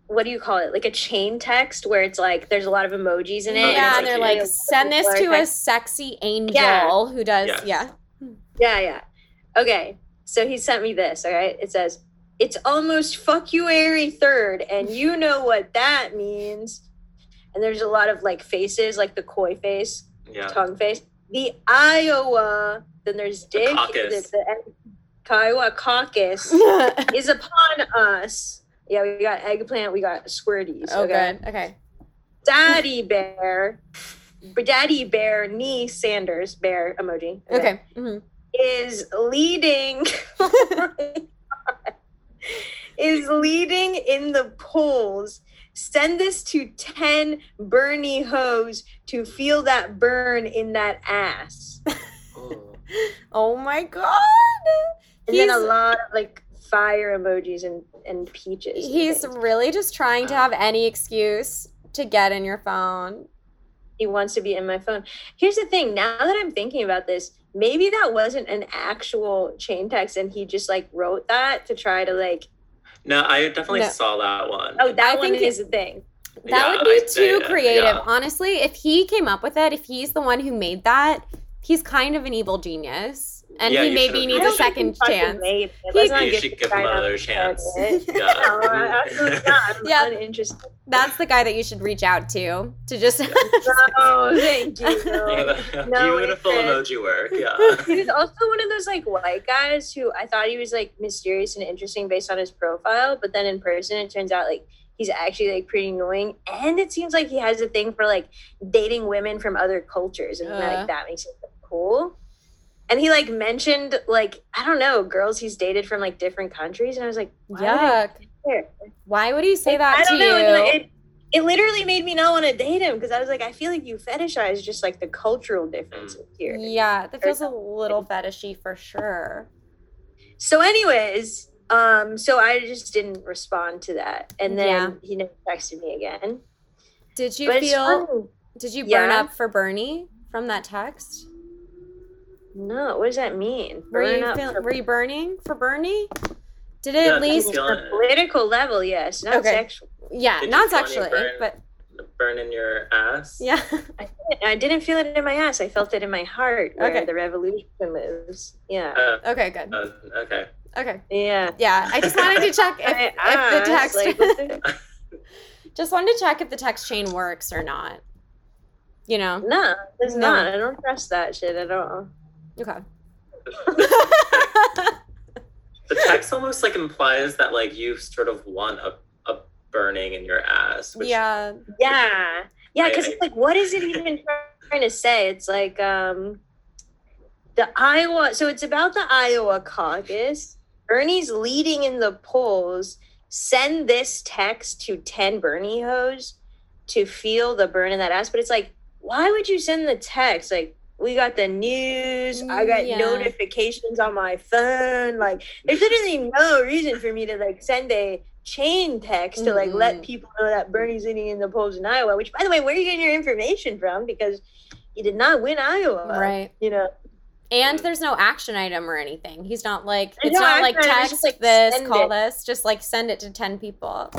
what do you call it? Like a chain text where it's like there's a lot of emojis in it. Oh, yeah, and it's they're like- like, send this to a sexy angel Yeah. who does, Yes. yeah. Yeah, yeah. Okay. So he sent me this, all right? It says, It's almost February 3rd, and you know what that means. And there's a lot of like faces, like the koi face, Yeah. tongue face. The Iowa, then there's Dick, caucus. the, the Kiowa caucus is upon us. Yeah, we got eggplant, we got squirties. oh, okay? good. Okay. Daddy bear, Daddy bear, knee Sanders bear emoji. Okay. Mhm. is leading is leading in the polls. Send this to 10 Bernie hoes to feel that burn in that ass. Oh. Oh my God. And then a lot of like fire emojis and, and peaches. He's things. really just trying to have um, any excuse to get in your phone. he wants to be in my phone. Here's the thing, now that I'm thinking about this, maybe that wasn't an actual chain text and he just like wrote that to try to like No, I definitely No. saw that one. oh that I one think is a thing. That Yeah, would be I'd too that, creative. yeah. Honestly, if he came up with it, if he's the one who made that, he's kind of an evil genius. And Yeah, he maybe needs a second chance. made. He- You should give him another chance. credit. Yeah. No, absolutely not. I'm Yeah. uninterested. That's the guy that you should reach out to to just No, thank you. Yeah, No Beautiful interest. emoji work. Yeah. He was also one of those like white guys who I thought he was like mysterious and interesting based on his profile, but then in person it turns out like he's actually like pretty annoying. And it seems like he has a thing for like dating women from other cultures, and Uh. like that makes him cool. And he like mentioned like I don't know girls he's dated from like different countries, and I was like, why yuck. Why would he say Like, that I to don't you? know. It, it, it literally made me not want to date him because I was like, I feel like you fetishize just like the cultural differences here. yeah, that feels a little fetishy for sure. So, anyways, um, so I just didn't respond to that, and then Yeah. he never texted me again. Did you But feel? Did you burn Yeah. up for Bernie from that text? No, what does that mean? Were Burn you up feel, for- were you burning for Bernie? Did it Yeah, at least? on a political level, yes, not Okay. sexual. Yeah, Did not feel sexually, burn? but Burn in your ass. yeah. I didn't, I didn't feel it in my ass. I felt it in my heart, where Okay. the revolution lives. Yeah, Uh, Okay, good. uh, okay. Okay. yeah. Yeah, I just wanted to check if, My if the text. like, the- just wanted to check if the text chain works or not. You know. no, it's No. not. I don't trust that shit at all. Okay. The text almost like implies that like you sort of want a, a burning in your ass. Which, yeah. Yeah. Yeah, because it's like, what is it even trying to say? It's like um the Iowa so it's about the Iowa caucus. Bernie's leading in the polls. Send this text to 10 Bernie hoes to feel the burn in that ass. But it's like, why would you send the text? Like, we got the news. I got Yeah. notifications on my phone. Like, there's literally no reason for me to like send a chain text to like let Mhm. people know that Bernie's leading in the polls in Iowa. Which, by the way, where are you getting your information from? Because he did not win Iowa, Right. You know, And there's no action item or anything. He's not like There's it's no not like action item, it's text just, like, this, call it. this. Just like send it to ten people.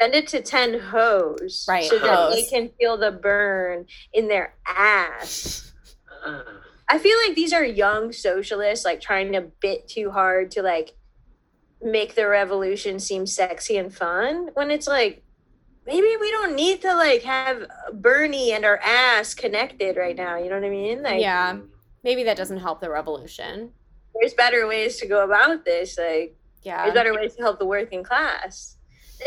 send it to ten hoes, Right, So that they can feel the burn in their ass. I feel like these are young socialists, like trying to bit too hard to like make the revolution seem sexy and fun. When it's like, maybe we don't need to like have Bernie and our ass connected right now. You know what I mean? Like, yeah. Maybe that doesn't help the revolution. there's better ways to go about this. Like, Yeah. there's better ways to help the working class.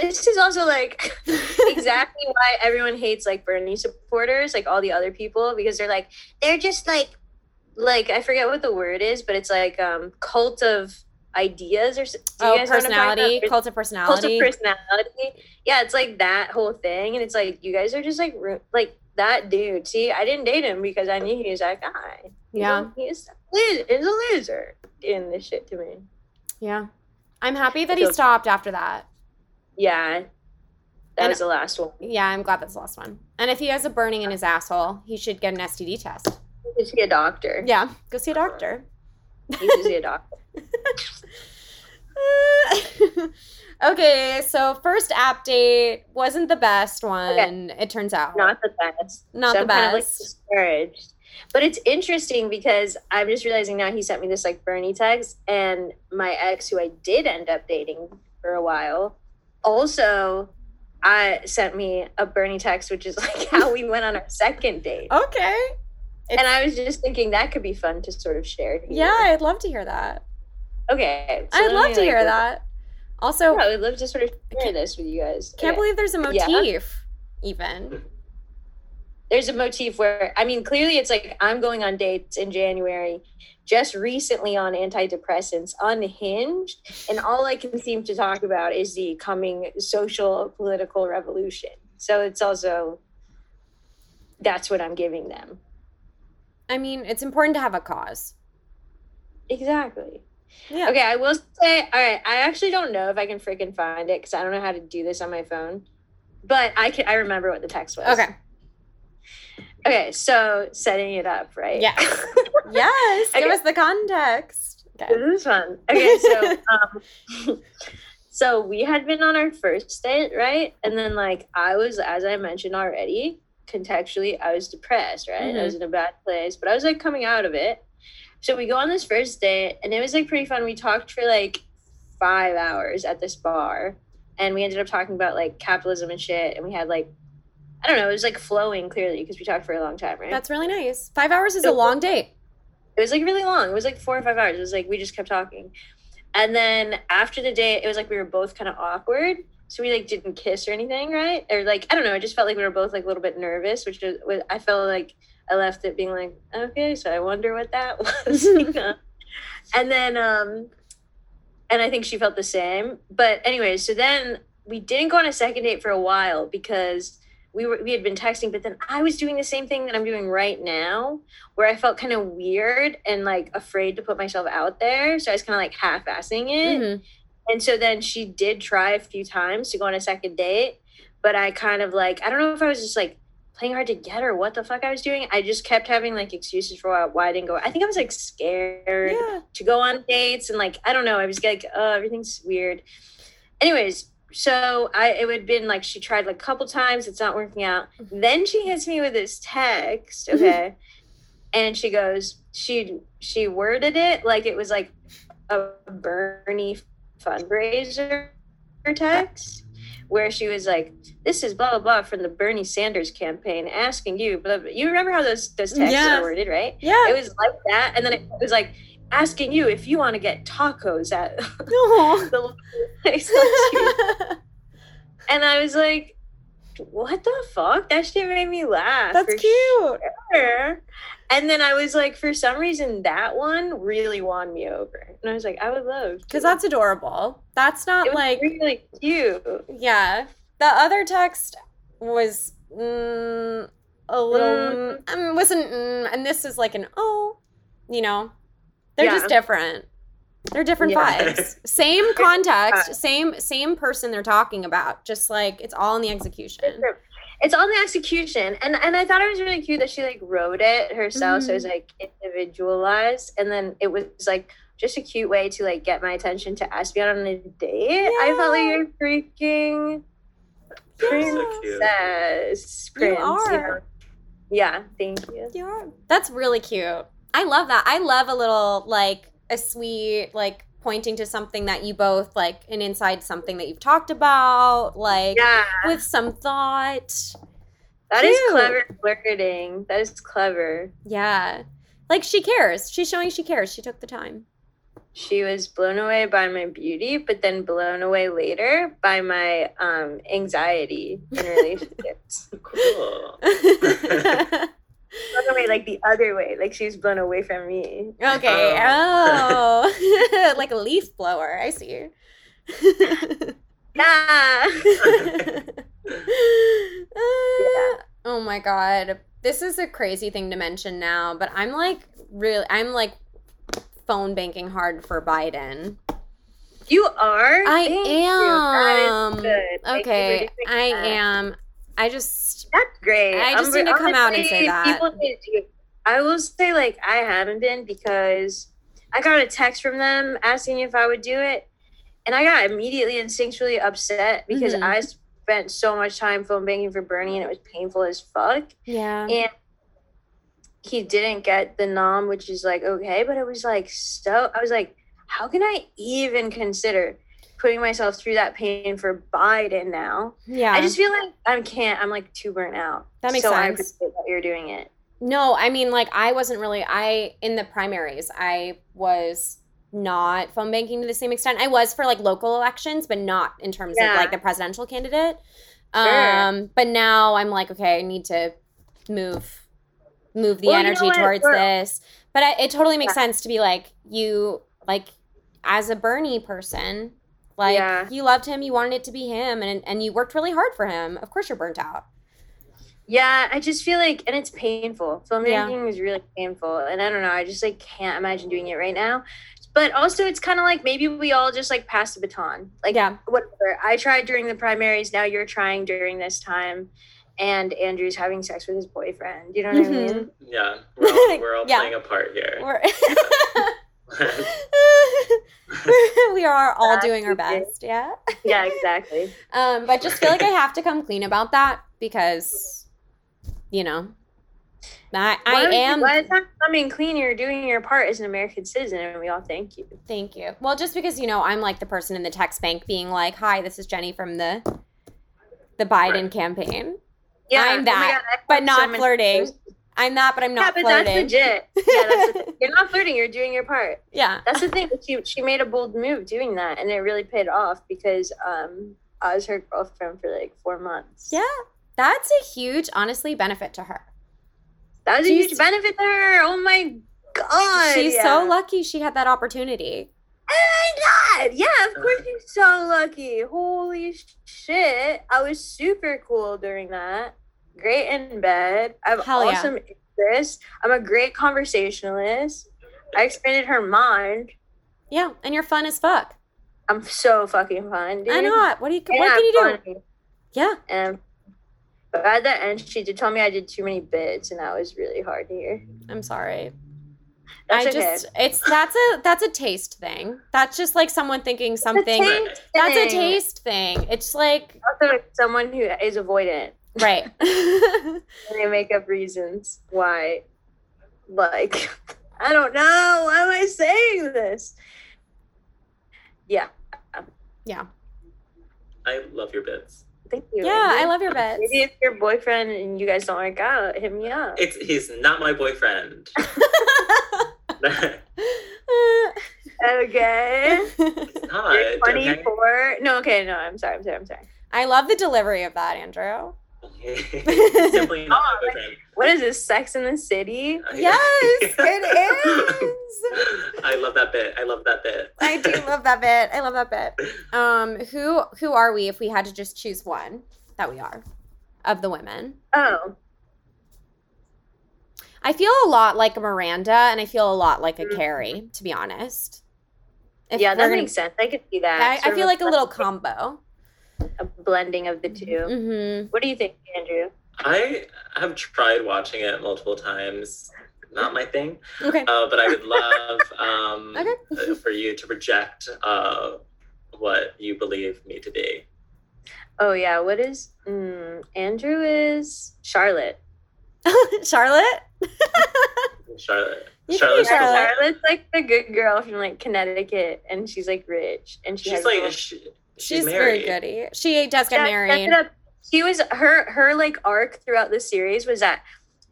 This is also like exactly why everyone hates like Bernie supporters, like all the other people, because they're like they're just like like I forget what the word is, but it's like um cult of ideas or s- do you oh, guys know what I'm personality, cult of personality cult of personality. Yeah, it's like that whole thing, and it's like you guys are just like like that dude. See, I didn't date him because I knew he was that guy. He's Yeah. he's a loser. He's a loser doing this shit to me. Yeah. I'm happy that he stopped after that. Yeah, that And- was the last one. Yeah, I'm glad that's the last one. And if he has a burning in his asshole, he should get an STD test. Is he a doctor? Yeah, go see a uh-huh. doctor. He needs to see a doctor. okay, so first app date wasn't the best one. It turns out Not the best. Not so the I'm kind of, like, discouraged. But it's interesting because I'm just realizing now he sent me this like Bernie text, and my ex, who I did end up dating for a while, also I sent me a Bernie text, which is like how we went on our second date. okay. and I was just thinking that could be fun to sort of share. here. Yeah, I'd love to hear that. Okay. so I'd love me, to like, hear that. Also, Yeah, I would love to sort of share this with you guys. can't Okay. believe there's a Yeah. motif even. There's a motif where I mean clearly it's like I'm going on dates in January, just recently on antidepressants, unhinged, and all I can seem to talk about is the coming social political revolution. So it's also that's what I'm giving them. I mean, it's important to have a cause. Exactly. Yeah. Okay, I will say, all right, I actually don't know if I can freaking find it because I don't know how to do this on my phone. But I can I remember what the text was. Okay. Okay, so setting it up, right? Yeah. Yes. Give us the context. Okay. This is fun. Okay, so um, so we had been on our first date, right? And then like I was, as I mentioned already, contextually, I was depressed, right? I was in a bad place, but I was like coming out of it. So we go on this first date, and it was like pretty fun. We talked for like five hours at this bar, and we ended up talking about like capitalism and shit. And we had like, I don't know, it was like flowing clearly because we talked for a long time, right? That's really nice. Five hours is a long date. it was like really long. It was like four or five hours. It was like we just kept talking. And then after the date, it was like we were both kind of awkward. So we like didn't kiss or anything, right? Or like I don't know. I just felt like we were both like a little bit nervous, which was, was I felt like I left it being like, okay, so I wonder what that was. you know? And then um and I think she felt the same. But anyway, so then we didn't go on a second date for a while because we were we had been texting, but then I was doing the same thing that I'm doing right now, where I felt kind of weird and like afraid to put myself out there. So I was kind of like half-assing it. Mhm. And so then she did try a few times to go on a second date, but I kind of like I don't know if I was just like playing hard to get or what the fuck I was doing. I just kept having like excuses for why, why I didn't go. I think I was like scared Yeah. to go on dates and like I don't know. I was like, oh, everything's weird. Anyways, so I it would have been like she tried like a couple times, it's not working out. Then she hits me with this text, mm-hmm. okay, and she goes, she she worded it like it was like a Bernie fundraiser text where she was like, "This is blah blah blah from the Bernie Sanders campaign, asking you." Blah, blah. You remember how those those texts Yeah. are worded, right? Yeah. It was like that, and then it was like asking you if you want to get tacos at the place. and I was like, "What the fuck?" That shit made me laugh. That's cute. sure. And then I was like, for some reason, that one really won me over, and I was like, I would love. Because that's adorable. That's not like really cute. Yeah. The other text was mm, a little, um, wasn't, mm, and this is like an oh, you know, they're Yeah. just different. They're different Yeah. vibes. Same context, same same person they're talking about. Just like it's all in the execution. It's on the execution, and and I thought it was really cute that she like wrote it herself, so it Mm-hmm. was like individualized, and then it was like just a cute way to like get my attention to ask me out on a date. I felt like Yeah. you're freaking So cute. princess. You Prince, are. know? Yeah, thank you. Yeah. That's really cute. I love that. I love a little like a sweet like pointing to something that you both like an inside something that you've talked about like Yeah, with some thought. that is cute. clever flirting. That is clever. Yeah. Like she cares. She's showing she cares. She took the time. She was blown away by my beauty, but then blown away later by my um anxiety in relationships. Cool. blown away like the other way, like she was blown away from me. okay. Oh. like a leaf blower. I see. Nah. Uh, Oh my god. This is a crazy thing to mention now, but I'm like really I'm like phone banking hard for Biden. You are. I Thank you. That is am. good. Thank you for Okay, I that. am. I just That's great. I just I'm- need to come out and say that. people need to- I will say, like, I haven't been because I got a text from them asking if I would do it, and I got immediately instinctually upset because Mhm. I spent so much time phone banking for Bernie, and it was painful as fuck. Yeah. And he didn't get the nom, which is like okay, but it was like so. I was like, how can I even consider putting myself through that pain for Biden now? Yeah. I just feel like I can't. I'm like too burnt out. That makes so I sense. appreciate that you're doing it. No, I mean, like, I wasn't really, I, in the primaries, I was not phone banking to the same extent. I was for like local elections, but not in terms of like the presidential candidate. Sure. Um, but now I'm like, okay, I need to move, move the Well, you know energy towards We're- this. But I, it totally makes Yeah. sense to be like, you, like, as a Bernie person, like, Yeah. you loved him, you wanted it to be him, and, and you worked really hard for him. Of course you're burnt out. Yeah, I just feel like, and it's painful. Film Yeah. making is really painful, and I don't know. I just like can't imagine doing it right now. But also, it's kind of like maybe we all just like pass the baton. Like, Yeah. whatever. I tried during the primaries. Now you're trying during this time, and Andrew's having sex with his boyfriend. You know what I Mhm. mean? Yeah, we're all, we're all Yeah. playing a part here. We are all doing our best, yeah. Yeah, exactly. Um, but just feel like I have to come clean about that because, you know, I I By am. By the time coming clean, you're doing your part as an American citizen, and we all thank you. Thank you. Well, just because you know I'm like the person in the text bank being like, "Hi, this is Jenny from the the Biden Right. campaign." Yeah, I'm oh that, God, but not so flirting. I'm that, but I'm not. Yeah, not but flirting. that's legit. Yeah, that's the, you're not flirting. You're doing your part. yeah. That's the thing. She she made a bold move doing that, and it really paid off because um I was her girlfriend for like four months. Yeah. That's a huge, honestly, benefit to her. that was a huge benefit to her. Oh my god, She's yeah. so lucky she had that opportunity. Oh my god! Yeah, of course she's so lucky. Holy shit! I was super cool during that. Great in bed. I have Hell yeah. awesome interests. I'm a great conversationalist. I expanded her mind. Yeah, and you're fun as fuck. I'm so fucking fun, dude. I know. What do you? And what I'm can you do? funny. Yeah. And but at the end, she did tell me I did too many bits, and that was really hard to hear. I'm sorry. That's I okay. just it's that's a that's a taste thing. That's just like someone thinking something. taste That's a taste thing. It's like Also, like someone who is avoidant, right. and they make up reasons why. Like, I don't know. Why am I saying this? Yeah, yeah. I love your bits. thank you. Yeah, I love your bits. Maybe if your boyfriend and you guys don't work out, hit me up. It's he's not my boyfriend. Okay. not. You're okay? 24. No, okay, no, I'm sorry. I'm sorry. I'm sorry. I love the delivery of that, Andrew. Simply not Oh, my. What is this? Sex and the City? Yes, it is. I love that bit. I love that bit. I do love that bit. I love that bit. Um, who who are we if we had to just choose one that we are of the women? Oh, I feel a lot like a Miranda, and I feel a lot like a Mhm. Carrie, to be honest. If yeah, we're that gonna- makes sense. I could see that. I, I of feel like a little combo. a blending of the 2 Mm-hmm. What do you think, Andrew? I have tried watching it multiple times. Not my thing. Okay. Uh, but I would love um, Okay. uh, for you to project uh, what you believe me to be. Oh yeah, what is mm, Andrew is Charlotte. Charlotte. Charlotte. You Charlotte's Charlotte. cool. Charlotte's like the good girl from like Connecticut, and she's like rich, and she She's has like she, she's, She's very goody. She does get Yeah, married. that's. She was her her like arc throughout the series was that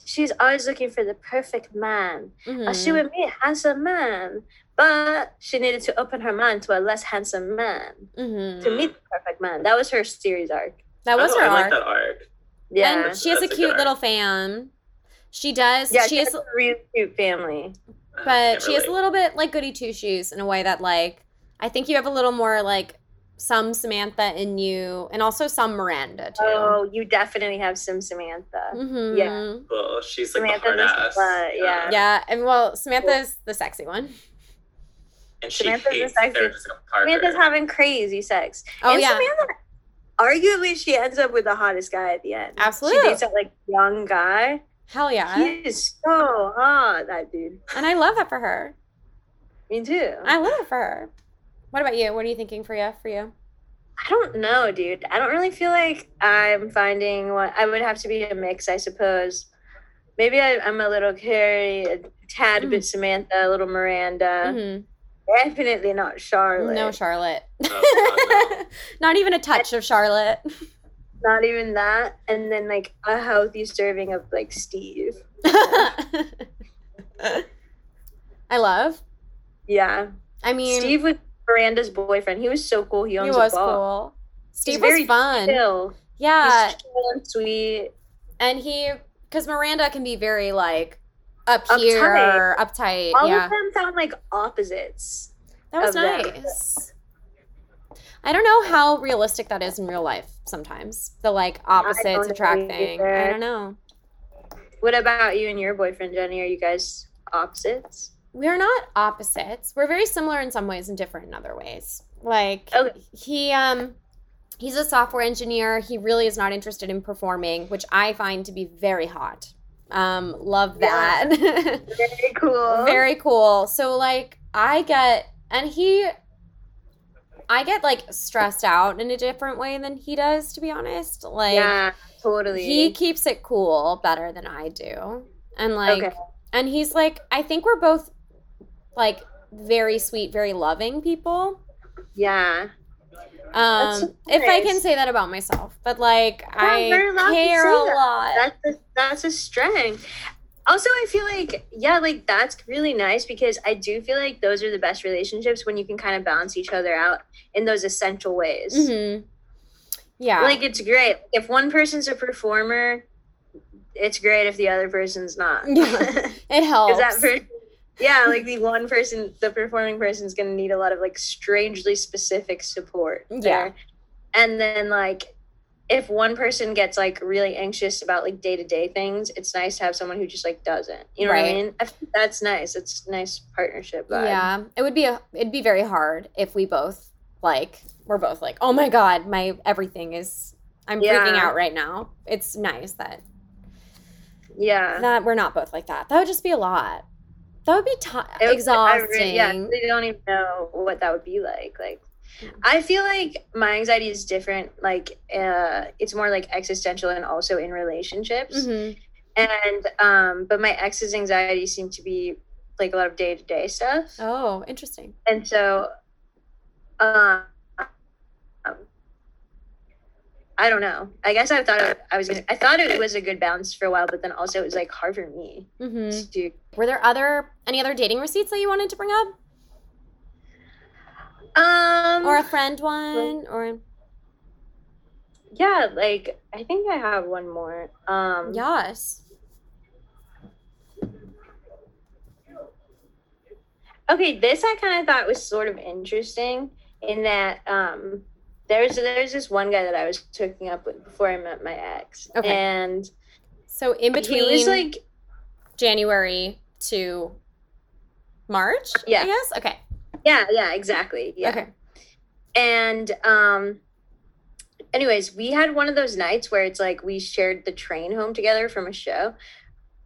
she's always looking for the perfect man. Uh, She would meet a handsome man, but she needed to open her mind to a less handsome man Mhm. to meet the perfect man. That was her series arc. That was oh, her I like arc. that arc. Yeah, And she has a That's a cute little arc. fam. She does. yeah, she she is, has a really cute family. But can't she is a little bit like goody two shoes in a way that like I think you have a little more like some Samantha in you, and also some Miranda too. Oh, you definitely have some Samantha. Mhm. yeah. Well, she's like Samantha's the hard ass. slut, yeah. Yeah, and well, Samantha's the sexy one. And she Samantha's the hates sexy- Sarah Jessica Parker. Samantha's having crazy sex. Oh and yeah, Samantha, arguably, she ends up with the hottest guy at the end. Absolutely. She dates that like young guy. hell yeah, He is so hot, that dude. and I love that for her. Me too. I love it for her. What about you? What are you thinking for you? For you? I don't know, dude. I don't really feel like I'm finding what I would have to be a mix, I suppose. Maybe I, I'm a little Carrie, a tad Mm. bit Samantha, a little Miranda. Mhm. Definitely not Charlotte. No, Charlotte. Oh, God, Not even a touch of Charlotte. not even that. And then like a healthy serving of like Steve. I love. Yeah, I mean, Steve was Miranda's boyfriend. He was so cool. He he was a bar. cool. Steve He's was very fun. Chill. Yeah, He's chill and sweet. and he because Miranda can be very like up Uptight. here, uptight. All yeah, of them sound like opposites. that was nice. I don't know how realistic that is in real life. Sometimes the like opposites attract thing. I don't know. What about you and your boyfriend, Jenny? Are you guys opposites? We're not opposites. We're very similar in some ways and different in other ways. Like Okay. he um he's a software engineer. He really is not interested in performing, which I find to be very hot. Um love Yeah. that. Very cool. very cool. So like I get and he I get like stressed out in a different way than he does to be honest. Like yeah, totally. he keeps it cool better than I do. And like Okay. and he's like I think we're both like very sweet, very loving people. yeah. Um so if I can say that about myself. But like you're I care a that. lot. That's a, that's a strength. Also, I feel like yeah, like that's really nice because I do feel like those are the best relationships when you can kind of balance each other out in those essential ways. Mhm. Yeah. Like it's great if one person's a performer. It's great if the other person's not. Yeah. it helps. That person, yeah, like the one person, the performing person is gonna need a lot of like strangely specific support. Yeah. there. And then like if one person gets like really anxious about like day to day things, it's nice to have someone who just like doesn't. You know what I mean? I that's nice. It's a nice partnership vibe. Yeah, it would be a it'd be very hard if we both like we're both like, "Oh my god, my everything is I'm freaking out right now." It's nice that Yeah. that we're not both like that. That would just be a lot. That would be ti It would- I exhausting. re- yeah, they don't even know what that would be like. Like, Mm. I feel like my anxiety is different. Like, uh, it's more like existential and also in relationships. Mhm. And um, but my ex's anxiety seemed to be like a lot of day to day stuff. Oh, interesting. And so, um, I don't know. I guess I thought I was gonna. I thought it was a good balance for a while, but then also it was like hard for me Mm-hmm. to. Were there other any other dating receipts that you wanted to bring up, Um. or a friend one, or Yeah, like I think I have one more. Um yes? Okay, this I kind of thought was sort of interesting in that um there's there's this one guy that I was hooking up with before I met my ex, Okay. and So in between he was like, January to March, Yeah. I guess. Okay, yeah, yeah, exactly, yeah. okay. And um anyways, we had one of those nights where it's like we shared the train home together from a show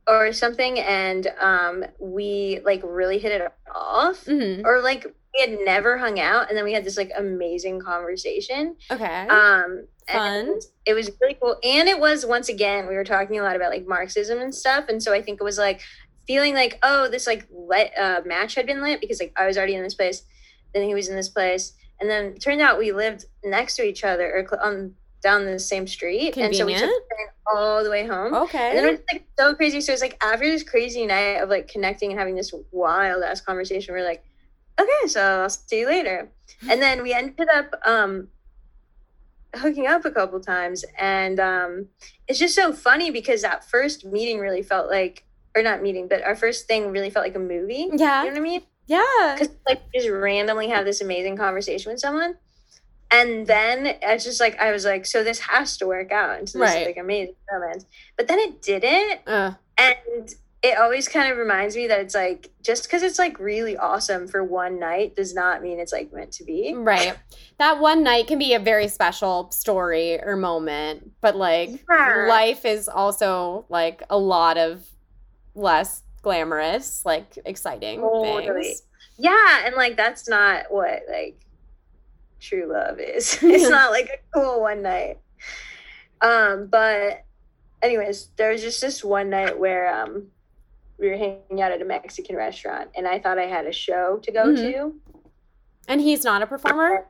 or something and um we like really hit it off hmm or like we had never hung out and then we had this like amazing conversation Okay. um Fun. and it was really cool and it was once again we were talking a lot about like marxism and stuff and so i think it was like feeling like oh this like lit, uh, match had been lit because like i was already in this place then he was in this place and then it turned out we lived next to each other or cl- on down the same street and so we took Convenient. the train all the way home okay. and then it was like so crazy. So it's like after this crazy night of like connecting and having this wild ass conversation, we're like, okay, so I'll see you later. And then we ended up um hooking up a couple times. And um it's just so funny because that first meeting really felt like or not meeting, but our first thing really felt like a movie. yeah. You know what I mean? Yeah. because like just randomly have this amazing conversation with someone and then it's just like i was like so this has to work out into this Right. like amazing romance but then it didn't Uh, and it always kind of reminds me that it's like just because it's like really awesome for one night does not mean it's like meant to be right. That one night can be a very special story or moment, but like Yeah. life is also like a lot of less glamorous, like exciting Totally. things. yeah, and like that's not what like true love is. it's not like a cool one night. Um, but anyways, there was just this one night where um we were hanging out at a Mexican restaurant and I thought I had a show to go Mhm. to. And he's not a performer?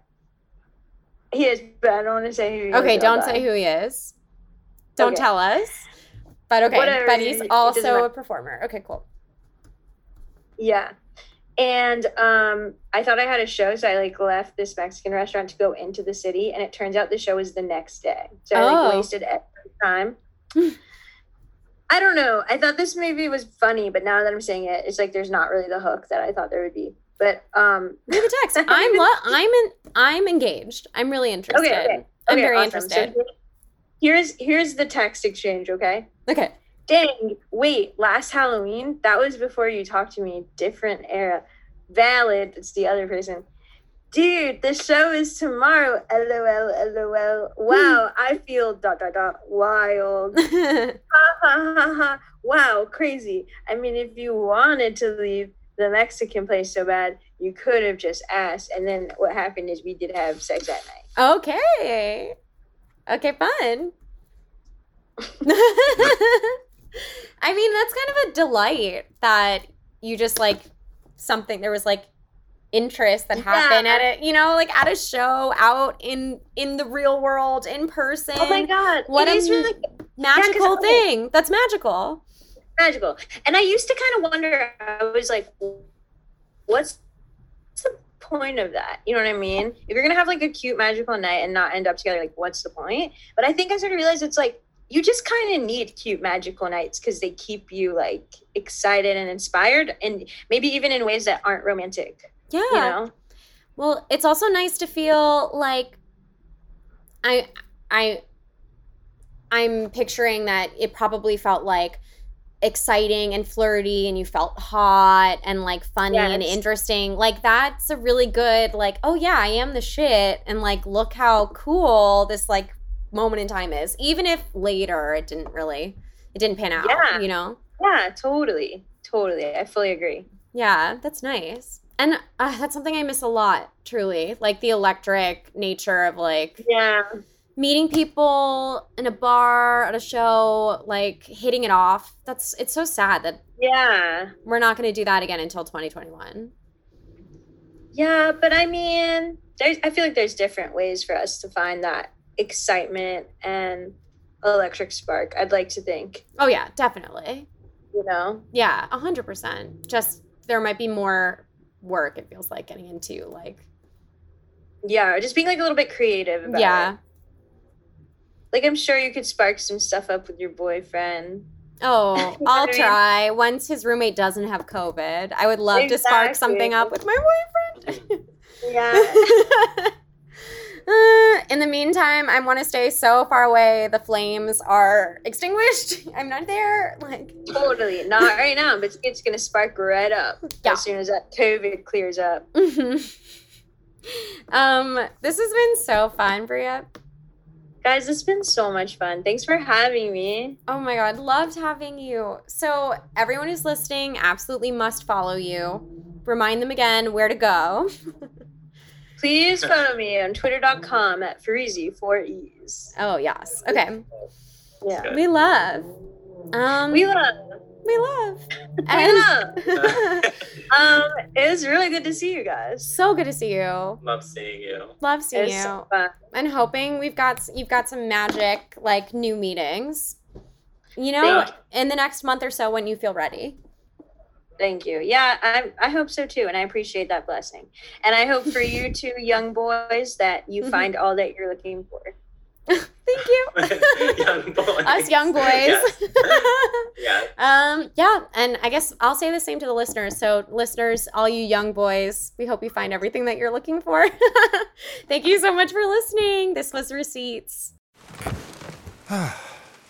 He is, but I don't want to say who he is. Okay, don't say who he is. Don't Okay. tell us. But okay, Whatever, but he's also a performer. Okay, cool. Yeah. And um, I thought I had a show, so I like left this Mexican restaurant to go into the city, and it turns out the show was the next day. So I like Oh. wasted every time. I don't know. I thought this movie was funny, but now that I'm saying it, it's like there's not really the hook that I thought there would be. But um, Leave a text. I'm lo- I'm in, I'm engaged. I'm really interested. okay. I'm okay, very awesome. So interested. here's here's the text exchange. Okay. Okay. Dang, wait, last Halloween? That was before you talked to me. Different era. Valid. It's the other person. Dude, the show is tomorrow. LOL, LOL. Wow, I feel dot dot dot wild. Ha ha ha ha. Wow, crazy. I mean, if you wanted to leave the Mexican place so bad, you could have just asked. And then what happened is we did have sex that night. okay. Okay, fun. I mean, that's kind of a delight that you just like something there was like interest that happen Yeah. at it, you know, like at a show out in in the real world in person. Oh my god. What it a really magical okay. thing. That's magical. magical. And I used to kind of wonder, I was like, what's the point of that? You know what I mean? If you're gonna have like a cute magical night and not end up together, like what's the point? But I think I started to realize it's like you just kind of need cute magical nights because they keep you like excited and inspired and maybe even in ways that aren't romantic. Yeah. You know? Well, it's also nice to feel like I I I'm picturing that it probably felt like exciting and flirty and you felt hot and like funny and interesting. Like that's a really good like, oh yeah, I am the shit and like look how cool this like moment in time is. Even if later it didn't really it didn't pan out, Yeah. you know? Yeah, totally. Totally. I fully agree. Yeah, that's nice. And uh, that's something I miss a lot, truly. Like the electric nature of like Yeah. meeting people in a bar at a show, like hitting it off. That's it's so sad that Yeah. we're not going to do that again until 2021. Yeah, but I mean, there's I feel like there's different ways for us to find that excitement and electric spark. I'd like to think, Oh yeah, definitely. you know. Yeah, 100%. Just there might be more work it feels like getting into like Yeah, just being like a little bit creative about yeah. it. Like I'm sure you could spark some stuff up with your boyfriend. Oh, know I'll I mean? try once his roommate doesn't have COVID. I would love to spark something up with my boyfriend. Yeah. Uh, in the meantime, I want to stay so far away. The flames are extinguished. I'm not there. Like, totally. Not right now, but it's gonna spark right up Yeah. as soon as that COVID clears up. mhm. um, this has been so fun, Bria. Guys, it's been so much fun. Thanks for having me. Oh my god, loved having you. So, everyone who's listening absolutely must follow you. Remind them again where to go. Please follow me on twitter.com at Farizi, four E's. Oh, yes. Okay. Yeah. We love. Um, We love. we love. We And love. Um, it was really good to see you guys. so good to see you. Love seeing you. Love seeing you. so and hoping we've got you've got some magic like new meetings. You know, Thank in the next month or so when you feel ready. Thank you. Yeah, I, I hope so too. And I appreciate that blessing. And I hope for you two young boys that you Mhm. find all that you're looking for. Thank you. young boys. Us young boys. Yes. yeah. um, yeah, and I guess I'll say the same to the listeners. So, listeners, all you young boys, we hope you find everything that you're looking for. Thank you so much for listening. This was Receipts.